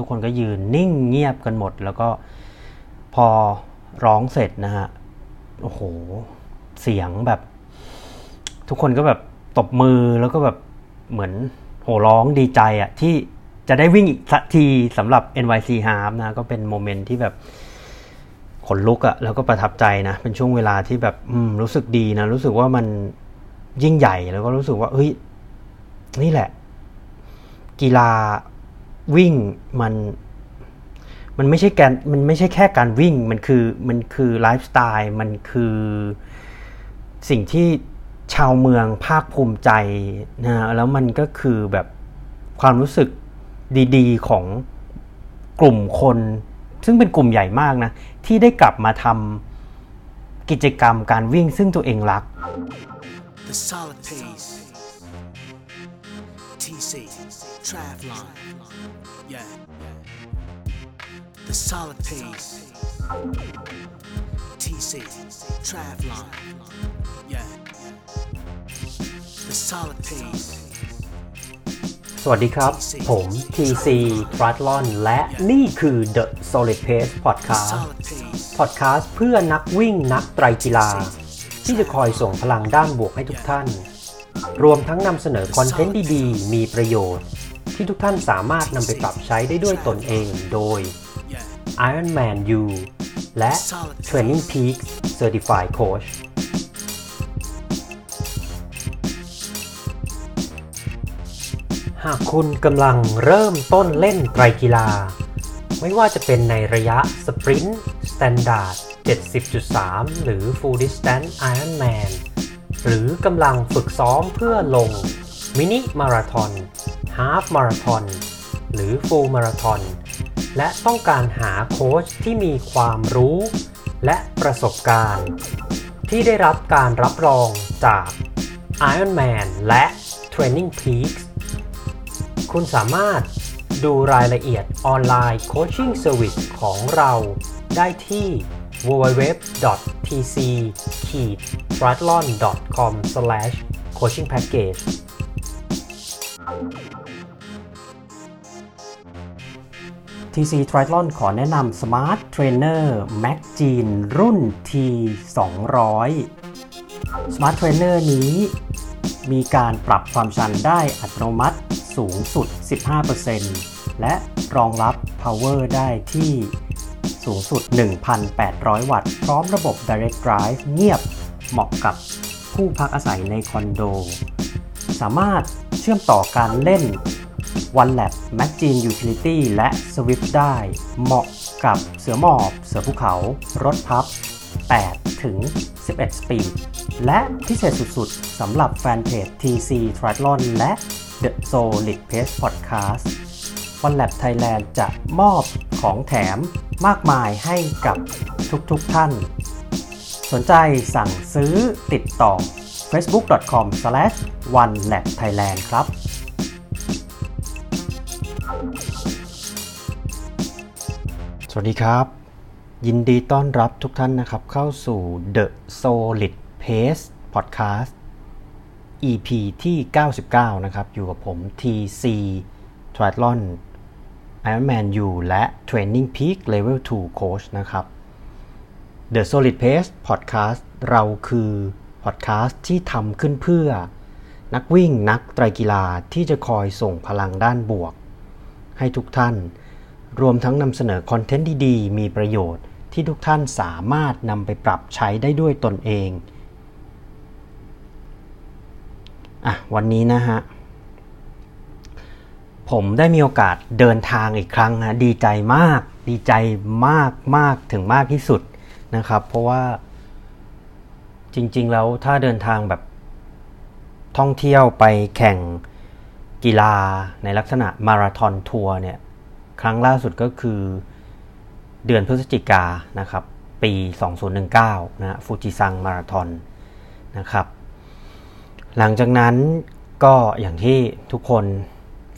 ทุกคนก็ยืนนิ่งเงียบกันหมด แล้วก็พอร้องเสร็จนะฮะโอ้โห เสียงแบบ ทุกคนก็แบบตบมือแล้วก็แบบเหมือนโห่ร้องดีใจอะที่จะได้วิ่งอีกสักทีสำหรับ NYC Half นะ ก็เป็นโมเมนต์ที่แบบขนลุกอะแล้วก็ประทับใจนะ เป็นช่วงเวลาที่แบบรู้สึกดีนะ รู้สึกว่ามันยิ่งใหญ่แล้วก็รู้สึกว่าเฮ้ยนี่แหละ กีฬา วิ่งมันมันไม่ใช่การมันไม่ใช่แค่การวิ่งมันคือมันคือไลฟ์สไตล์มันคือสิ่งที่ชาวเมืองภาคภูมิใจนะแล้วมันก็คือแบบความรู้สึกดีๆของกลุ่มคน ซึ่งเป็นกลุ่มใหญ่มากนะ ที่ได้กลับมาทำกิจกรรมการวิ่งซึ่งตัวเองรัก The solid pace. TC, Travlon. Yeah. The solid pace. TC, Travlon. Yeah. The solid pace. สวัสดีครับ ผม TC t r a t l o n และนี่คือ The Solid Pace Podcast Solid pace. Podcast เพื่อนักวิ่งนักไตรกีฬา ที่จะคอยส่งพลังด้านบวกให้ทุกท่าน รวมทั้งนำเสนอคอนเทนต์ดีๆ มีประโยชน์ ที่ทุกท่านสามารถนำไปปรับใช้ได้ด้วยตนเองโดย Ironman U และ Training Peaks Certified Coach หากคุณกำลังเริ่มต้นเล่นไตรกีฬา ไม่ว่าจะเป็นในระยะสปรินต์ Standard 70.3 หรือ Full Distance Ironman หรือกำลังฝึกซ้อมเพื่อลงมินิมาราทอน ฮาฟมาราทอนหรือ Full Marathon และต้องการหาโค้ชที่มีความรู้และประสบการณ์ ที่ได้รับการรับรองจาก Ironman และ Training Peaks คุณสามารถดูรายละเอียดออนไลน์ coaching service ของเราได้ที่ www.tc-triathlon.com/coachingpackage TC Triathlon ขอแนะนำ Smart Trainer Magene รุ่น T 200 Smart Trainer นี้มีการปรับความชันได้อัตโนมัติสูงสุด 15%และรองรับ Power ได้ที่สูงสุด 1,800 วัตต์ พร้อมระบบ Direct Drive เงียบเหมาะกับผู้พักอาศัยในคอนโด สามารถเชื่อมต่อการเล่น OneLab Magine Utility และ Swift ได้ เหมาะกับเสือหมอบ เสือภูเขา รถพับ 8 ถึง 11 สปีด และพิเศษสุดๆสำหรับแฟนเพจ TC Triathlon และ The Solid Pace Podcast OneLab Thailand จะมอบของแถมมากมายให้กับทุกๆท่าน สนใจสั่งซื้อติดต่อ facebook.com/onelabthailand ครับ สวัสดีครับ ยินดีต้อนรับทุกท่านนะครับ เข้าสู่ The Solid Pace Podcast EP ที่ 99 นะครับ อยู่กับผม TC Triathlon Ironman U และ Training Peak Level 2 Coach นะครับ The Solid Pace Podcast เราคือ podcast ที่ทำขึ้นเพื่อ นักวิ่งนักไตรกีฬาที่จะคอยส่งพลังด้านบวก ให้ทุกท่าน รวมทั้งนำเสนอคอนเทนต์ดีๆ มีประโยชน์ที่ทุกท่านสามารถนำไปปรับใช้ได้ด้วยตนเองอะวันนี้นะฮะ ผมได้มีโอกาสเดินทางอีกครั้งฮะดีใจมาก ดีใจมากมากถึงมากที่สุดนะครับ เพราะว่าจริง ๆ แล้วถ้าเดินทางแบบท่องเที่ยวไปแข่ง กีฬาในลักษณะมาราธอนทัวร์เนี่ยครั้งล่าสุดก็คือเดือนพฤศจิกานะครับ ปี 2019 นะฟูจิซังมาราธอนนะครับ หลังจากนั้นก็อย่างที่ทุกคน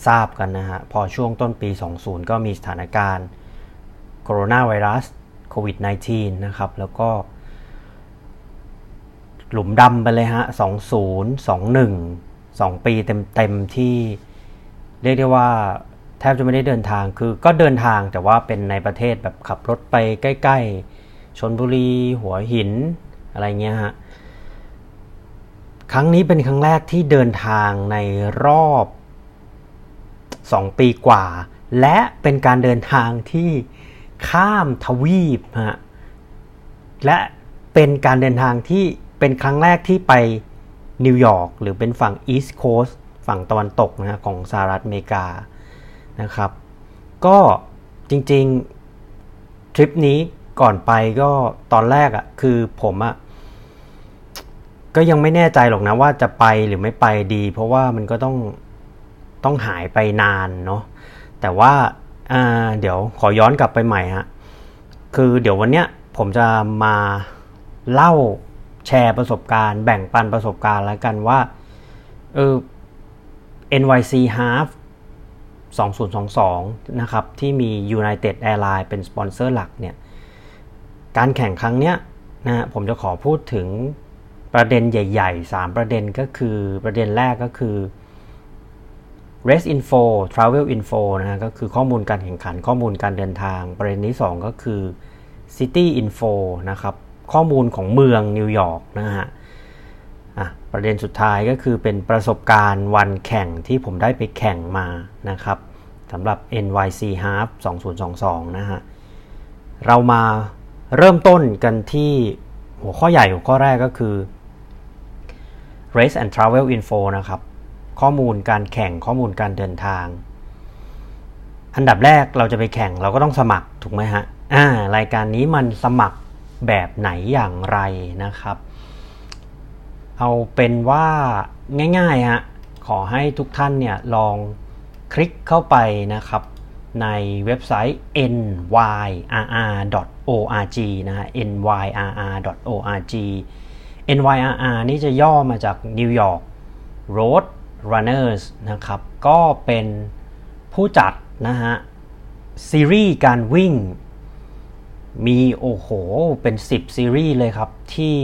ทราบกันนะฮะ พอช่วงต้นปี 20 ก็มีสถานการณ์โคโรนาไวรัสโควิด -19 นะครับ แล้วก็ หลุมดำไปเลยฮะ 20 21 2 ปีเต็มๆที่เรียกได้ว่าแทบจะไม่ได้เดินทางคือก็เดินทางแต่ว่าเป็นในประเทศแบบขับรถไปใกล้ๆชนบุรี หัวหินอะไรเงี้ยฮะครั้งนี้เป็นครั้งแรกที่เดินทางในรอบ 2 ปีกว่า และเป็นการเดินทางที่ข้ามทวีปฮะและเป็นการเดินทางที่เป็นครั้งแรกที่ไป นิวยอร์กหรือเป็นฝั่งอีสต์โคสต์ฝั่งตะวันตกนะของสหรัฐอเมริกานะครับ ก็จริงๆ ทริปนี้ก่อนไปก็ตอนแรกอะ่ะคือผมอะ่ะก็ยังไม่แน่ใจหรอกนะว่าจะไปหรือไม่ไปดี เพราะว่ามันก็ต้องต้องหายไปนานเนาะแต่ว่าเดี๋ยวขอย้อนกลับไปใหม่ฮะคือเดี๋ยววันเนี้ยผมจะมาเล่า แชร์ประสบการณ์ แบ่งปันประสบการณ์แล้วกันว่าเออ NYC Half 2022 นะครับ ที่มี United Airlines เป็นสปอนเซอร์หลักเนี่ยการแข่งครั้งเนี้ยนะผมจะขอพูดถึงประเด็นใหญ่ ๆ 3 ประเด็นก็คือประเด็นแรกก็คือ Race Info Travel Info นะฮะก็คือข้อมูลการแข่งขันข้อมูลการเดินทาง ประเด็นที่ 2 ก็คือ City Info นะครับ ข้อมูลของเมืองนิวยอร์กนะฮะประเด็นสุดท้ายก็คือเป็นประสบการณ์วันแข่งที่ผมได้ไปแข่งมานะครับสำหรับ NYC Half 2022 นะฮะ เรามาเริ่มต้นกันที่หัวข้อใหญ่หัวข้อแรกก็คือ Race and Travel Info นะครับ ข้อมูลการแข่งข้อมูลการเดินทาง อันดับแรกเราจะไปแข่งเราก็ต้องสมัครถูกไหมฮะอ่ารายการนี้มันสมัคร แบบไหนอย่างไรนะครับ เอาเป็นว่าง่ายๆฮะขอให้ทุกท่านเนี่ยลองคลิกเข้าไปนะครับในเว็บไซต์ nyrr.org นะ nyrr.org NYRR นี่จะย่อมาจาก New York Road Runners นะครับ ก็เป็นผู้จัดนะฮะซีรีส์การวิ่ง มีโอ้โห เป็น 10 ซีรีส์เลยครับ ที่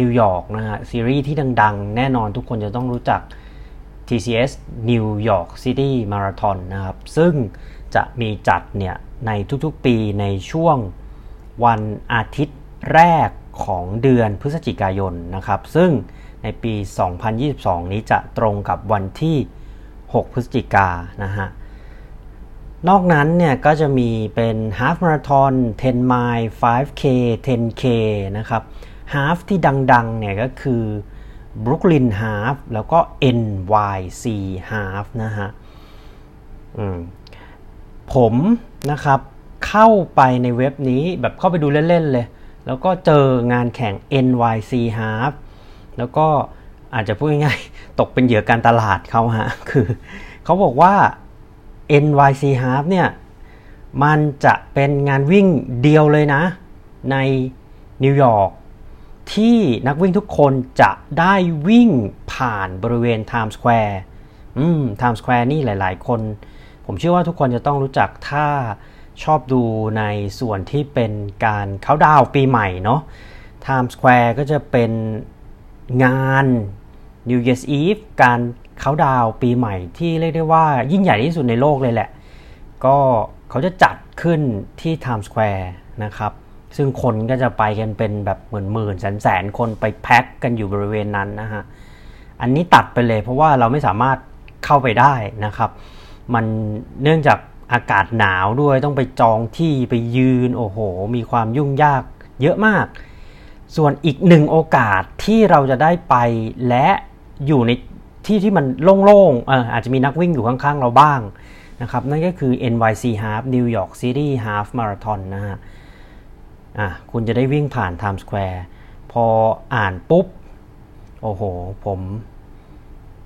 นิวยอร์กนะฮะ ซีรีส์ที่ดังๆ แน่นอนทุกคนจะต้องรู้จัก TCS New York City Marathon นะครับ ซึ่งจะมีจัดเนี่ย ในทุกๆปีในช่วงวันอาทิตย์แรกของเดือนพฤศจิกายนนะครับ ซึ่งในปี 2022 นี้จะตรงกับวันที่ 6 พฤศจิกานะฮะ นอกนั้นเนี่ยก็จะมีเป็น half marathon 10 mile 5k 10k นะครับ half ที่ดังๆเนี่ยก็คือ Brooklyn half แล้วก็ NYC half นะฮะผมนะครับเข้าไปในเว็บนี้แบบเข้าไปดูเล่น ๆ เลย แล้วก็เจองานแข่ง NYC Half แล้วก็อาจจะพูดง่ายๆ ตกเป็นเหยื่อการตลาดเขาฮะ คือเขาบอกว่า NYC Half เนี่ยมันจะเป็นงานวิ่งเดียวเลยนะ ในนิวยอร์กที่นักวิ่งทุกคนจะได้วิ่งผ่านบริเวณ Times Square อืม Times Square นี่หลายๆ คน ผมเชื่อว่าทุกคนจะต้องรู้จักถ้าชอบดูในส่วนที่เป็นการเขาดาวปีใหม่เนาะ Times Square ก็จะเป็นงาน New Year's Eve การ เขาดาวปีใหม่ที่เรียกได้ว่ายิ่งใหญ่ที่สุดในโลกเลยแหละ ก็เขาจะจัดขึ้นที่ Times Square นะครับซึ่งคนก็จะไปกันเป็นแบบหมื่นหมื่นแสนแสนคนไปแพ็คกันอยู่บริเวณนั้นนะฮะ อันนี้ตัดไปเลยเพราะว่าเราไม่สามารถเข้าไปได้นะครับ มันเนื่องจากอากาศหนาวด้วยต้องไปจองที่ไปยืนโอ้โห มีความยุ่งยากเยอะมาก ส่วนอีกหนึ่งโอกาสที่เราจะได้ไปและอยู่ใน ที่ที่มันโล่งๆอาจจะมีนักวิ่งอยู่ข้างๆเราบ้างนะครับนั่นก็คือ NYC Half New York City Half Marathon นะฮะอะคุณจะได้วิ่งผ่าน Times Square พออ่านปุ๊บ โอ้โห ผม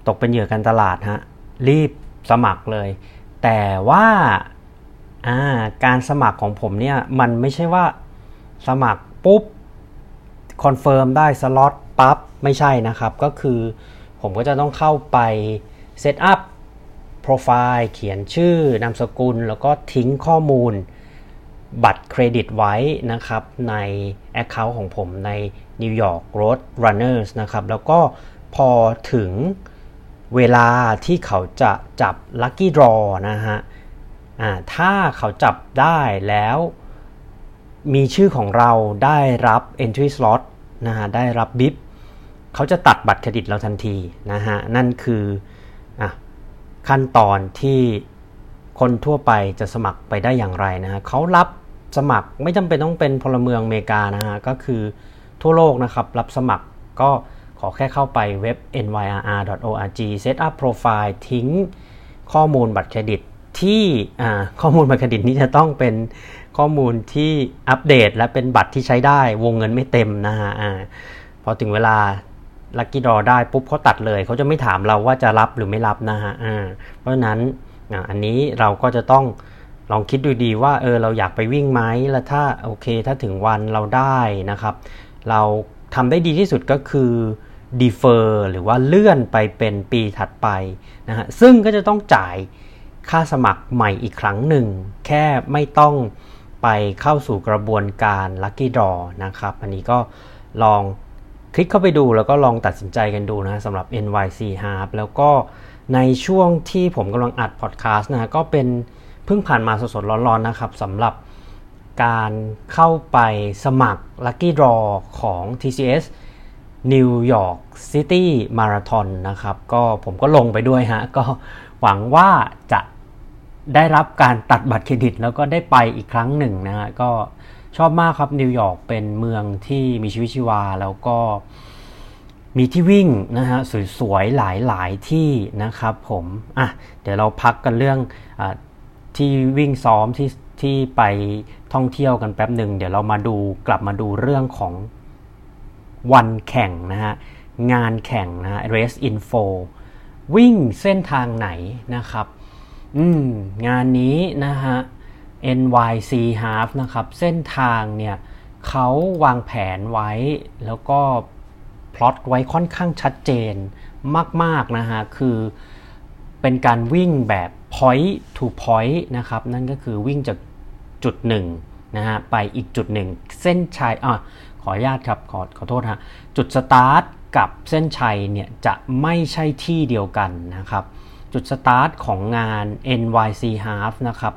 ตกเป็นเหยื่อการตลาดฮะ รีบสมัครเลย แต่ว่าการสมัครของผมเนี่ย มันไม่ใช่ว่าสมัครปุ๊บ confirm ได้สล็อตปั๊บ ไม่ใช่นะครับ ก็คือ ผมก็จะต้องเข้าไป set up profile เขียนชื่อนามสกุล แล้วก็ทิ้งข้อมูลบัตรเครดิตไว้นะครับใน Account ของผมใน New York Road Runners นะครับ แล้วก็พอถึงเวลาที่เขาจะจับ Lucky Draw นะฮะถ้าเขาจับได้แล้วมีชื่อของเราได้รับ entry slot นะฮะได้รับบิฟ เขาจะตัดบัตรเครดิตเราทันทีนะฮะนั่นคืออขั้นตอนที่คนทั่วไปจะสมัครไปได้อย่างไรนะฮะเขารับสมัครไม่จำเป็นต้องเป็นพลเมืองอเมริกานะฮะก็คือทั่วโลกนะครับรับสมัครก็ขอแค่เข้าไปเว็บ nyrr.org set up profile ทิ้งข้อมูลบัตรเครดิตที่ข้อมูลบัตรเครดิตนี้จะต้องเป็นข้อมูลที่อัปเดต และเป็นบัตรที่ใช้ได้วงเงินไม่เต็มนะฮะพอถึงเวลา ลัคกี้ดอได้ปุ๊บเขาตัดเลย เขาจะไม่ถามเราว่าจะรับหรือไม่รับนะฮะเพราะฉะนั้นอันนี้เราก็จะต้องลองคิดดูดีว่าเออเราอยากไปวิ่งไหมแล้วถ้าโอเคถ้าถึงวันเราได้นะครับ เราทำได้ดีที่สุดก็คือ defer หรือว่าเลื่อนไปเป็นปีถัดไปนะฮะซึ่งก็จะต้องจ่ายค่าสมัครใหม่อีกครั้งหนึ่ง แค่ไม่ต้องไปเข้าสู่กระบวนการ Lucky Draw นะครับ อันนี้ก็ลอง คลิกเข้าไปดูแล้วก็ลองตัดสินใจกันดูนะสำหรับ NYC Harp แล้วก็ในช่วงที่ผมกำลังอัดพอดแคสต์นะก็เป็นเพิ่งผ่านมาสดๆร้อนๆนะครับสำหรับการเข้าไปสมัคร Lucky Draw ของ TCS New York City Marathon นะครับ ก็ผมก็ลงไปด้วยฮะ ก็หวังว่าจะได้รับการตัดบัตรเครดิต แล้วก็ได้ไปอีกครั้งหนึ่งนะฮะ ก็ ชอบมากครับนิวยอร์กเป็นเมืองที่มีชีวิตชีวา แล้วก็มีที่วิ่งนะฮะสวยๆหลายๆที่นะครับผมอะเดี๋ยวเราพักกันเรื่องอที่วิ่งซ้อมที่ที่ไปท่องเที่ยวกันแป๊บหนึ่งเดี๋ยวเรามาดูกลับมาดูเรื่องของวันแข่งนะฮะงานแข่งนะฮะ race info วิ่งเส้นทางไหนนะครับ อืมงานนี้นะฮะ NYC Half นะครับ เส้นทางเนี่ยเขาวางแผนไว้แล้วก็พลอตไว้ค่อนข้างชัดเจนมาก ๆ นะฮะ คือเป็นการวิ่งแบบ point to point นะครับ นั่นก็คือวิ่งจากจุดหนึ่งนะฮะ ไปอีกจุดหนึ่งเส้นชัยอะขออนุญาตครับ ขอขอโทษฮะ จุดสตาร์ทกับเส้นชัยเนี่ย จะไม่ใช่ที่เดียวกันนะครับ จุดสตาร์ทของงาน NYC Half นะครับ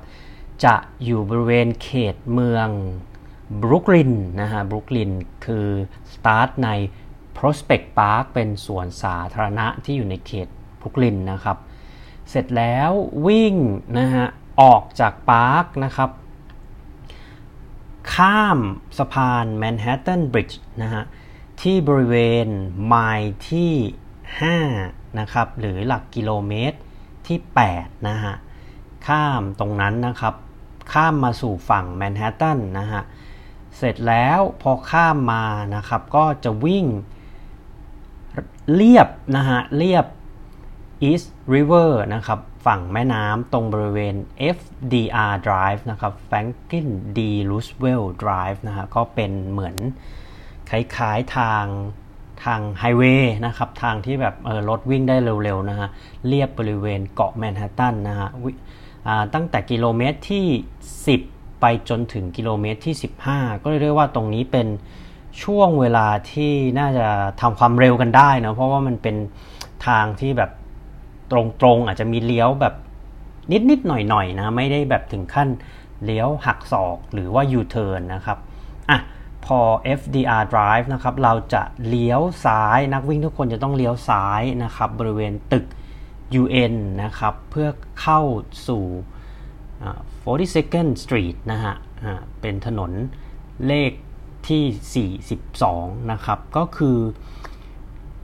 จะอยู่บริเวณเขตเมืองบรุกลินนะฮะบรุกลินคือสตาร์ทใน Prospect Park เป็นสวนสาธารณะที่อยู่ในเขตบรุกลินนะครับ เสร็จแล้ววิ่งนะฮะออกจากปาร์คนะครับ ข้ามสะพานแมนฮัตตันบริดจ์นะฮะที่บริเวณไมล์ที่5นะครับหรือหลักกิโลเมตรที่ 8 นะฮะ ข้ามตรงนั้นนะครับ ข้ามมาสู่ฝั่งแมนฮัตตันนะฮะ เสร็จแล้วพอข้ามมานะครับก็จะวิ่งเรียบนะฮะเรียบ East River นะครับฝั่งแม่น้ำตรงบริเวณ FDR Drive นะครับ Franklin D Roosevelt Drive นะฮะก็เป็นเหมือนคล้ายๆทางทางไฮเวย์นะครับ ทางที่แบบเออรถวิ่งได้เร็วๆนะฮะเรียบบริเวณเกาะแมนฮัตตันนะฮะ ตั้งแต่กิโลเมตรที่ 10 ไปจนถึงกิโลเมตรที่ 15 ก็เรียกว่าตรงนี้เป็นช่วงเวลาที่น่าจะทำความเร็วกันได้นะเพราะว่ามันเป็นทางที่แบบตรงๆอาจจะมีเลี้ยวแบบนิดๆหน่อยๆนะไม่ได้แบบถึงขั้นเลี้ยวหักศอกหรือว่า U-turn นะครับอะพอ FDR Drive นะครับเราจะเลี้ยวซ้ายนักวิ่งทุกคนจะต้องเลี้ยวซ้ายนะครับบริเวณตึก UN นะครับ เพื่อเข้าสู่ 42nd Street นะฮะเป็นถนนเลขที่ 42 นะครับ ก็คือ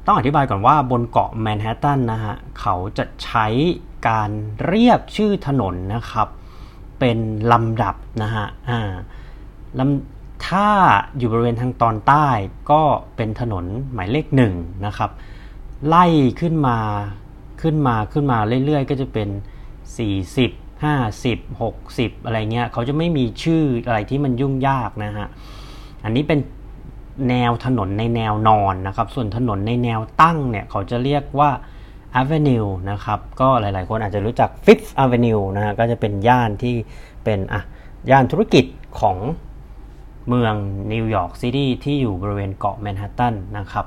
ต้องอธิบายก่อนว่าบนเกาะแมนฮัตตันนะฮะ เขาจะใช้การเรียกชื่อถนนนะครับ เป็นลำดับนะฮะอ่าลำถ้าอยู่บริเวณทางตอนใต้ก็เป็นถนนหมายเลขหนึ่งนะครับ ไล่ขึ้นมา ขึ้นมาขึ้นมาเรื่อยๆ ก็จะเป็น 40 50 60 อะไรเงี้ยเขาจะไม่มีชื่ออะไรที่มันยุ่งยากนะฮะ อันนี้เป็นแนวถนนในแนวนอนนะครับ ส่วนถนนในแนวตั้งเนี่ย เขาจะเรียกว่า Avenue นะครับ ก็หลายๆ คนอาจจะรู้จัก Fifth Avenue นะฮะ ก็จะเป็นย่านที่เป็นอะย่านธุรกิจของเมืองนิวยอร์กซิตี้ที่อยู่บริเวณเกาะแมนฮัตตันนะครับ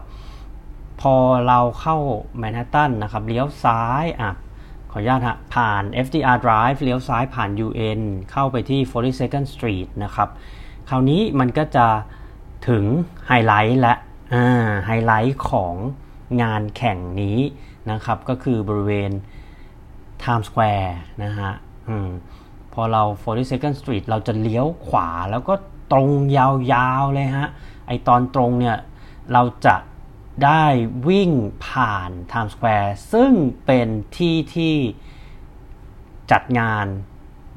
พอเราเข้าแมนฮัตตันนะครับเลี้ยวซ้ายอะขออนุญาตฮะผ่าน FDR Drive เลี้ยวซ้ายผ่าน UN เข้าไปที่ 42nd Street นะครับ คราวนี้มันก็จะถึงไฮไลท์และไฮไลท์ของงานแข่งนี้นะครับ ก็คือบริเวณ Times Square นะฮะอพอเรา 42nd Street เราจะเลี้ยวขวาแล้วก็ตรงยาวๆเลยฮะ ไอตอนตรงเนี่ย เราจะ ได้วิ่งผ่าน Times Square ซึ่งเป็นที่ที่จัดงาน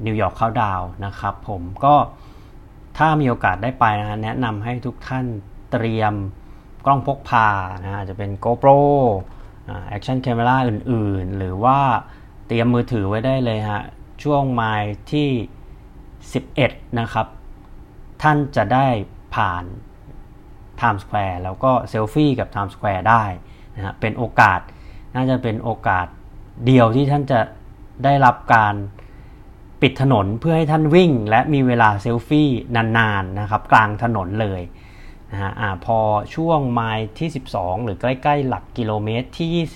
นิวยอร์กเข้าดาวนะครับผมก็ถ้ามีโอกาสได้ไปนะแนะนำให้ทุกท่านเตรียมกล้องพกพานะจะเป็น GoPro action camera อื่นๆ หรือว่าเตรียมมือถือไว้ได้เลยฮะ ช่วงไมล์ที่ 11 นะครับ ท่านจะได้ผ่าน Times Square แล้วก็เซลฟี่กับ Times Square ได้นะฮะเป็นโอกาสน่าจะเป็นโอกาสเดียวที่ท่านจะได้รับการปิดถนนเพื่อให้ท่านวิ่ง และมีเวลาเซลฟี่นานๆนะครับกลางถนนเลยนะฮะอพอช่วงไมล์ที่ 12 หรือใกล้ๆ หลักกิโลเมตรที่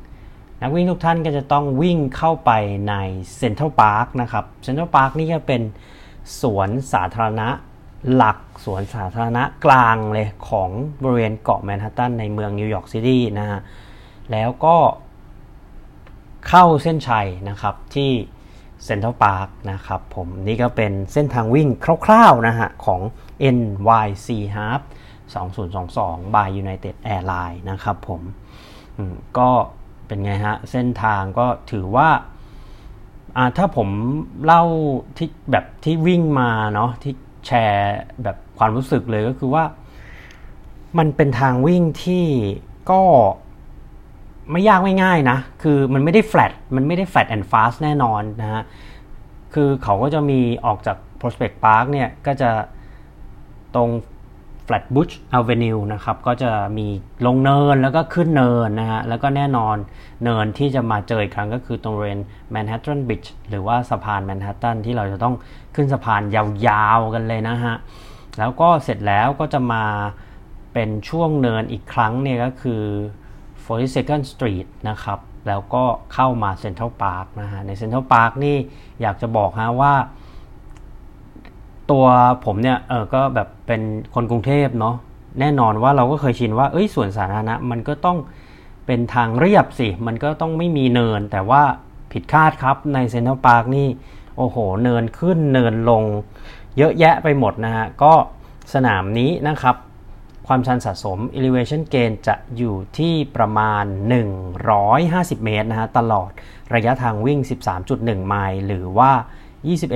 20 นักวิ่งทุกท่านก็จะต้องวิ่งเข้าไปในเซ็นทรัลพาร์คนะครับเซ็นทรัลพาร์คนี่ก็เป็นสวนสาธารณะ หลักสวนสาธารณะกลางเลยของบริเวณเกาะแมนฮัตตันในเมืองนิวยอร์กซิตี้นะฮะ แล้วก็เข้าเส้นชัยนะครับที่เซ็นทรัลพาร์คนะครับผมนี่ก็เป็นเส้นทางวิ่งคร่าวๆนะฮะของ NYC Half 2022 by United Airlines นะครับผมก็เป็นไงฮะ เส้นทางก็ถือว่าถ้าผมเล่าที่แบบที่วิ่งมาเนาะที่ แชร์แบบความรู้สึกเลยก็คือว่า มันเป็นทางวิ่งที่ก็ไม่ยากไม่ง่ายนะ คือมันไม่ได้แฟลตมันไม่ได้แฟลตแอนด์ฟาสแน่นอนนะฮะ คือเขาก็จะมีออกจาก Prospect Park เนี่ย ก็จะตรง Flatbush Avenue นะครับก็จะมีลงเนินแล้วก็ขึ้นเนินนะฮะแล้วก็แน่นอนเนินที่จะมาเจออีกครั้งก็คือตรงบริเวณ Manhattan Bridge หรือว่าสะพานแมนฮัตตันที่เราจะต้องขึ้นสะพานยาวๆกันเลยนะฮะแล้วก็เสร็จแล้วก็จะมาเป็นช่วงเนินอีกครั้งเนี่ยก็คือ 42nd Street นะครับแล้วก็เข้ามาเซ็นทรัลพาร์คนะฮะในเซ็นทรัลพาร์คนี่อยากจะบอกฮะว่า ตัวผมเนี่ยเออก็แบบเป็นคนกรุงเทพเนาะแน่นอนว่าเราก็เคยชินว่าเอ้ยสวนสาธารณะมันก็ต้องเป็นทางเรียบสิ มันก็ต้องไม่มีเนิน แต่ว่าผิดคาดครับในเซ็นทรัลพาร์คนี่โอ้โห เนินขึ้นเนินลง เยอะแยะไปหมดนะฮะ ก็สนามนี้นะครับ ความชันสะสม elevation gain จะอยู่ที่ประมาณ 150 เมตรนะฮะ ตลอดระยะทางวิ่ง 13.1 ไมล์หรือว่า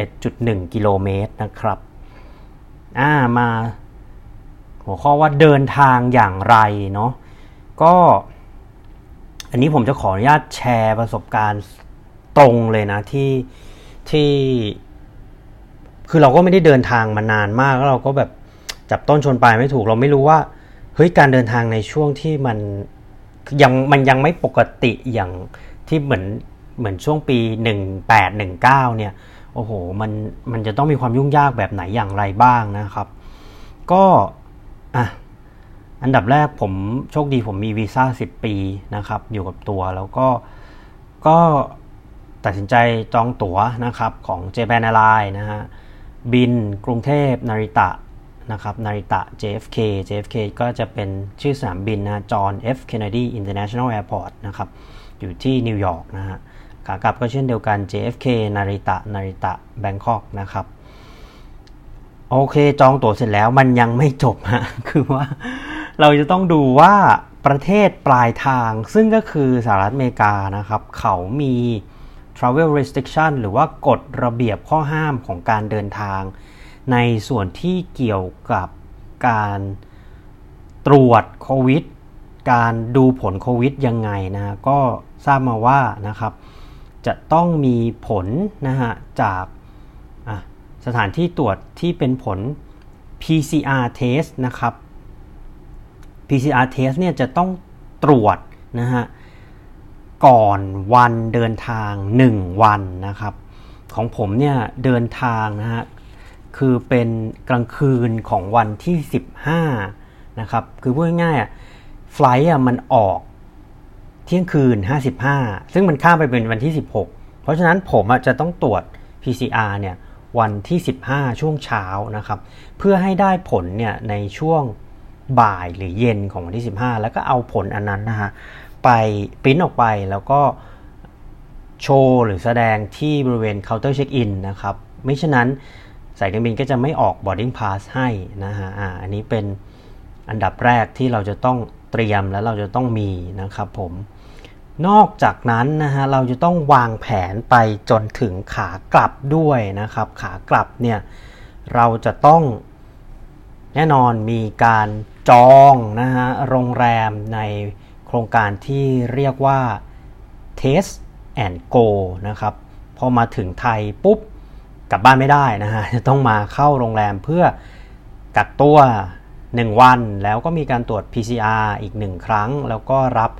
21.1 กิโลเมตรนะครับอ่ามาหัวข้อว่าเดินทางอย่างไรเนาะก็อันนี้ผมจะขออนุญาตแชร์ประสบการณ์ตรงเลยนะที่ที่ คือเราก็ไม่ได้เดินทางมานานมาก แล้วเราก็แบบจับต้นชนปลายไม่ถูกเราไม่รู้ว่าเฮ้ยการเดินทางในช่วงที่มันยังมันยังไม่ปกติอย่างที่เหมือนเหมือนช่วงปี 1819เนี่ย โอ้โหมันมันจะต้องมีความยุ่งยากแบบไหนอย่างไรบ้างนะครับ ก็อะอันดับแรกผมโชคดีผมมีวีซ่า10 ปีนะครับ อยู่กับตัวแล้วก็ก็ตัดสินใจจองตั๋วนะครับของ Japan Airlines นะฮะบินกรุงเทพนาริตะนะครับนาริตะ JFK JFK ก็จะเป็นชื่อสนามบินนะจอห์น F Kennedy International Airport นะครับอยู่ที่นิวยอร์กนะฮะากลับก็เช่นเดียวกัน JFK นาริตะนาริตะแบงคอกนะครับ โอเคจองตั๋วเสร็จแล้วมันยังไม่จบฮะคือว่าเราจะต้องดูว่าประเทศปลายทาง ซึ่งก็คือสหรัฐอเมริกานะครับ เขามี travel restriction หรือว่ากฎระเบียบข้อห้ามของการเดินทาง ในส่วนที่เกี่ยวกับการตรวจโควิด การดูผลโควิดยังไงนะ ก็ทราบมาว่านะครับ จะต้องมีผลนะฮะจากสถานที่ตรวจที่เป็นผล PCR test นะครับ PCR test เนี่ยจะต้องตรวจนะฮะก่อนวันเดินทาง 1 วันนะครับ ของผมเนี่ยเดินทางนะฮะคือเป็นกลางคืนของวันที่ 15นะครับคือพูดง่ายๆอะไฟล์อะมันออก ที่ยงคืน 55 ซึ่งมันข้ามไปเป็นวันที่ 16 เพราะฉะนั้นผมจะต้องตรวจ PCR เนี่ยวันที่ 15 ช่วงเช้านะครับ เพื่อให้ได้ผลเนี่ยในช่วงบ่ายหรือเย็นของวันที่ 15 แล้วก็เอาผลอันนั้นนะฮะไปปริ้นออกไปแล้วก็โชว์หรือแสดงที่บริเวณเคาน์เตอร์เช็คอินนะครับ ไม่ฉะนั้นสายการบินก็จะไม่ออก boarding pass ให้นะฮะออันนี้เป็นอันดับแรกที่เราจะต้องเตรียมและเราจะต้องมีนะครับผม นอกจากนั้นนะฮะเราจะต้องวางแผนไปจนถึงขากลับด้วยนะครับ ขากลับเนี่ยเราจะต้องแน่นอนมีการจองนะฮะโรงแรมในโครงการที่เรียกว่า Test and Go นะครับ พอมาถึงไทยปุ๊บกลับบ้านไม่ได้นะฮะจะต้องมาเข้าโรงแรมเพื่อกักตัว 1 วัน แล้วก็มีการตรวจ PCR อีก 1 ครั้ง แล้วก็รับ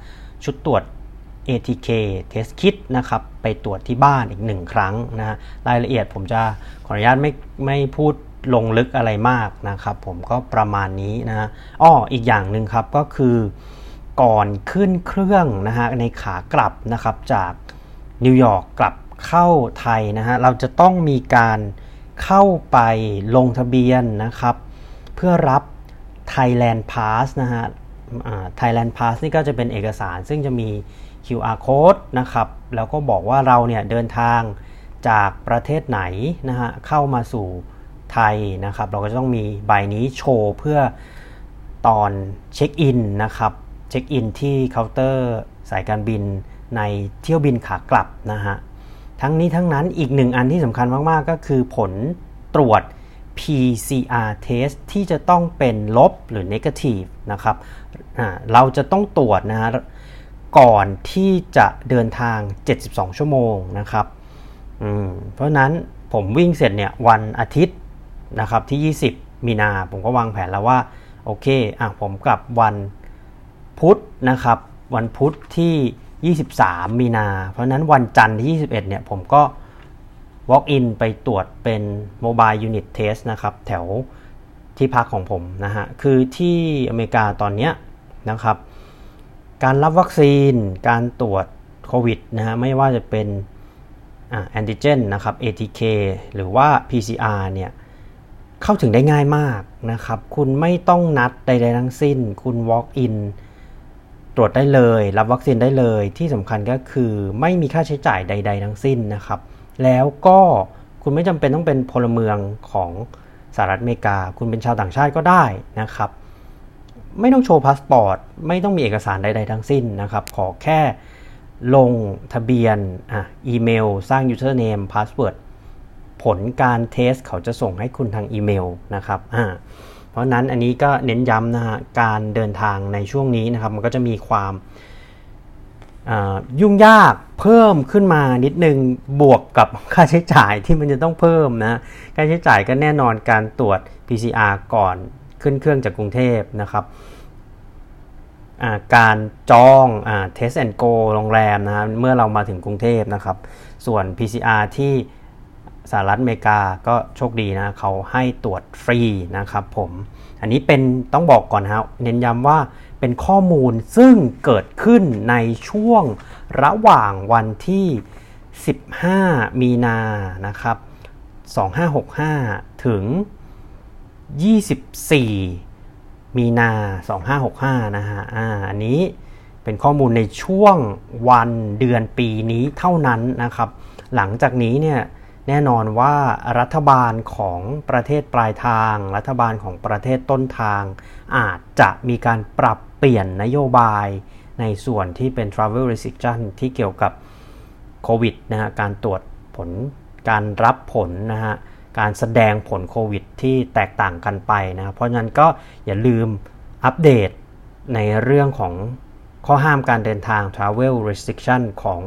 ชุดตรวจ ATK Test Kit นะครับไปตรวจที่บ้านอีก1ครั้งนะฮะรายละเอียดผมจะขออนุญาตไม่ไม่พูดลงลึกอะไรมากนะครับ ผมก็ประมาณนี้นะฮะอ้ออีกอย่างหนึ่งครับก็คือก่อนขึ้นเครื่องนะฮะในขากลับนะครับจากนิวยอร์กกลับเข้าไทยนะฮะเราจะต้องมีการเข้าไปลงทะเบียนนะครับ เพื่อรับ Thailand Pass นะฮะ Thailand Pass นี่ก็จะเป็นเอกสารซึ่งจะมี QR code นะครับ แล้วก็บอกว่าเราเนี่ยเดินทางจากประเทศไหนนะฮะเข้ามาสู่ไทยนะครับ เราก็จะต้องมีใบนี้โชว์เพื่อตอนเช็คอินนะครับเช็คอินที่เคาน์เตอร์สายการบินในเที่ยวบินขากลับนะฮะทั้งนี้ทั้งนั้นอีกหนึ่งอันที่สำคัญมาก ๆ ก็คือผลตรวจ PCR test ที่จะต้องเป็นลบหรือ negative นะครับ เราจะต้องตรวจนะฮะ ก่อนที่จะเดินทาง 72 ชั่วโมงนะครับเพราะนั้นผมวิ่งเสร็จเนี่ยวันอาทิตย์นะครับที่ 20 มีนาผมก็วางแผนแล้วว่า โอเคอะผมกลับวันพุธนะครับ วันพุธที่ 23 มีนา เพราะนั้นวันจันทร์ที่ 21 เนี่ยผมก็ walk in ไปตรวจเป็น mobile unit test นะครับ แถวที่พักของผมนะฮะ คือที่อเมริกาตอนเนี้ยนะครับ การรับวัคซีน การตรวจโควิดนะฮะไม่ว่าจะเป็นแอนติเจนนะครับ ATK หรือว่า PCR เนี่ยเข้าถึงได้ง่ายมากนะครับ คุณไม่ต้องนัดใดๆทั้งสิ้น คุณ walk in ตรวจได้เลย รับวัคซีนได้เลย ที่สำคัญก็คือไม่มีค่าใช้จ่ายใด ๆ ทั้งสิ้นนะครับ แล้วก็คุณไม่จำเป็นต้องเป็นพลเมืองของสหรัฐอเมริกา คุณเป็นชาวต่างชาติก็ได้นะครับ ไม่ต้องโชว์พาสปอร์ตไม่ต้องมีเอกสารใด ๆ ทั้งสิ้นนะครับ ขอแค่ลงทะเบียนอะอีเมล สร้าง username password ผลการ test เขาจะส่งให้คุณทางอีเมลนะครับอ่าเพราะนั้นอันนี้ก็เน้นย้ำนะฮะการเดินทางในช่วงนี้นะครับ มันก็จะมีความยุ่งยากเพิ่มขึ้นมานิดนึงบวกกับค่าใช้จ่ายที่มันจะต้องเพิ่มนะค่าใช้จ่ายก็แน่นอนการตรวจ PCR ก่อน ขึ้นเครื่องจากกรุงเทพนะครับการจองอ test and go โรงแรมนะเมื่อเรามาถึงกรุงเทพนะครับ ส่วน PCR ที่สหรัฐอเมริกาก็โชคดีนะเขาให้ตรวจฟรีนะครับผมอันนี้เป็นต้องบอกก่อนนะเน้นย้ำว่าเป็นข้อมูลซึ่งเกิดขึ้นในช่วงระหว่างวันที่ 15 มีนานะครับ 2565 ถึง 24 มีนา 2565 นะฮะอ่าอันนี้เป็นข้อมูลในช่วงวันเดือนปีนี้เท่านั้นนะครับ หลังจากนี้เนี่ยแน่นอนว่ารัฐบาลของประเทศปลายทาง รัฐบาลของประเทศต้นทาง อาจจะมีการปรับเปลี่ยนนโยบายในส่วนที่เป็น travel restriction ที่เกี่ยวกับโควิดนะฮะการตรวจผลการรับผลนะฮะ การแสดงผลโควิดที่แตกต่างกันไปนะเพราะฉะนั้นก็อย่าลืมอัปเดตในเรื่องของข้อห้ามการเดินทาง travel restriction ของ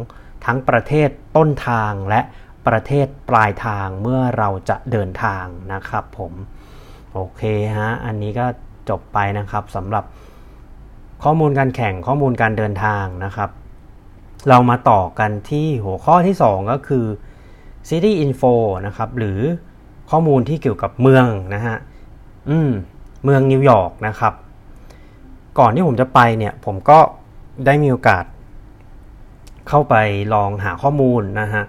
ทั้งประเทศต้นทางและประเทศปลายทางเมื่อเราจะเดินทางนะครับผมโอเคฮะอันนี้ก็จบไปนะครับสำหรับข้อมูลการแข่งข้อมูลการเดินทางนะครับ เรามาต่อกันที่หัวข้อที่ 2 ก็คือ City Info นะครับหรือ ข้อมูลที่เกี่ยวกับเมืองนะฮะอืมเมืองนิวยอร์กนะครับ ก่อนที่ผมจะไปเนี่ยผมก็ได้มีโอกาส เข้าไปลองหาข้อมูลนะฮะ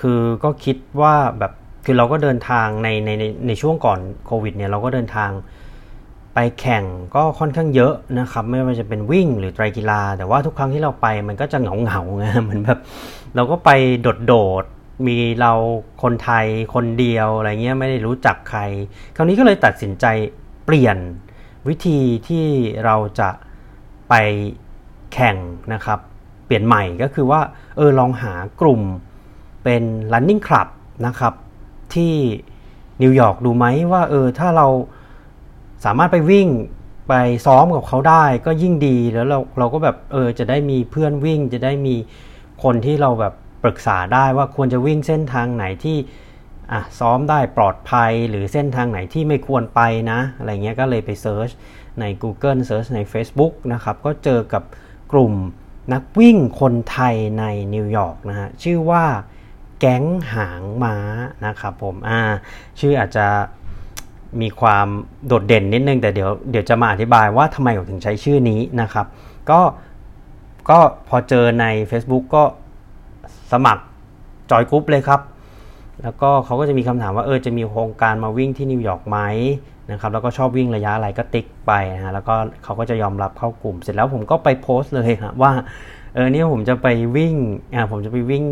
คือก็คิดว่าแบบคือเราก็เดินทางในในในในช่วงก่อนโควิดเนี่ยเราก็เดินทางไปแข่งก็ค่อนข้างเยอะนะครับ ไม่ว่าจะเป็นวิ่งหรือไตรกีฬา แต่ว่าทุกครั้งที่เราไปมันก็จะเหงาเหงาไงเหมือนแบบ เราก็ไปโดดโดด มีเราคนไทยคนเดียวอะไรเงี้ยไม่ได้รู้จักใคร คราวนี้ก็เลยตัดสินใจเปลี่ยนวิธีที่เราจะไปแข่งนะครับ เปลี่ยนใหม่ก็คือว่าเออลองหากลุ่มเป็น running club นะครับที่นิวยอร์กดูไหมว่าเออถ้าเราสามารถไปวิ่งไปซ้อมกับเขาได้ก็ยิ่งดีแล้วเราเราก็แบบเออจะได้มีเพื่อนวิ่งจะได้มีคนที่เราแบบ ปรึกษาได้ว่าควรจะวิ่งเส้นทางไหนที่อะซ้อมได้ปลอดภัยหรือเส้นทางไหนที่ไม่ควรไปนะ อะไรเงี้ยก็เลยไป searchใน Google search ใน Facebook นะครับ ก็เจอกับกลุ่มนักวิ่งคนไทยในนิวยอร์กนะฮะ ชื่อว่าแก๊งหางม้านะครับผมอ่าชื่ออาจจะมีความโดดเด่นนิดนึง แต่เดี๋ยวเดี๋ยวจะมาอธิบายว่าทำไมผมถึงใช้ชื่อนี้นะครับ ก็ก็พอเจอใน Facebook ก็ สมัคร join group เลยครับ แล้วก็เขาก็จะมีคำถามว่าเออจะมีโครงการมาวิ่งที่นิวยอร์กไหมนะครับแล้วก็ชอบวิ่งระยะอะไรก็ติ๊กไปนะฮะแล้วก็เขาก็จะยอมรับเข้ากลุ่ม เสร็จแล้วผมก็ไปโพสต์เลยฮะว่าเออเนี่ยผมจะไปวิ่งอ่าผมจะไปวิ่ง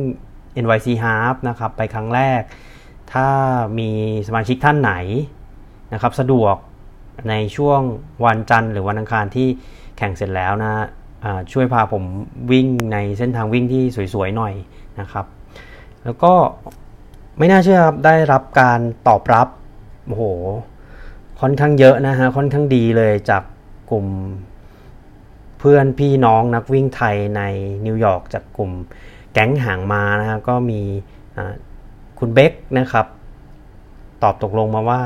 NYC Half นะครับไปครั้งแรก ถ้ามีสมาชิกท่านไหนนะครับสะดวกในช่วงวันจันทร์หรือวันอังคารที่แข่งเสร็จแล้วนะช่วยพาผมวิ่งในเส้นทางวิ่งที่สวยๆหน่อย นะครับ แล้วก็ไม่น่าเชื่อครับได้รับการตอบรับโอ้โหค่อนข้างเยอะนะฮะค่อนข้างดีเลยจากกลุ่มเพื่อนพี่น้องนักวิ่งไทยในนิวยอร์กจากกลุ่มแก๊งหางม้านะฮะก็มีคุณเบคนะครับ ตอบตกลงมาว่า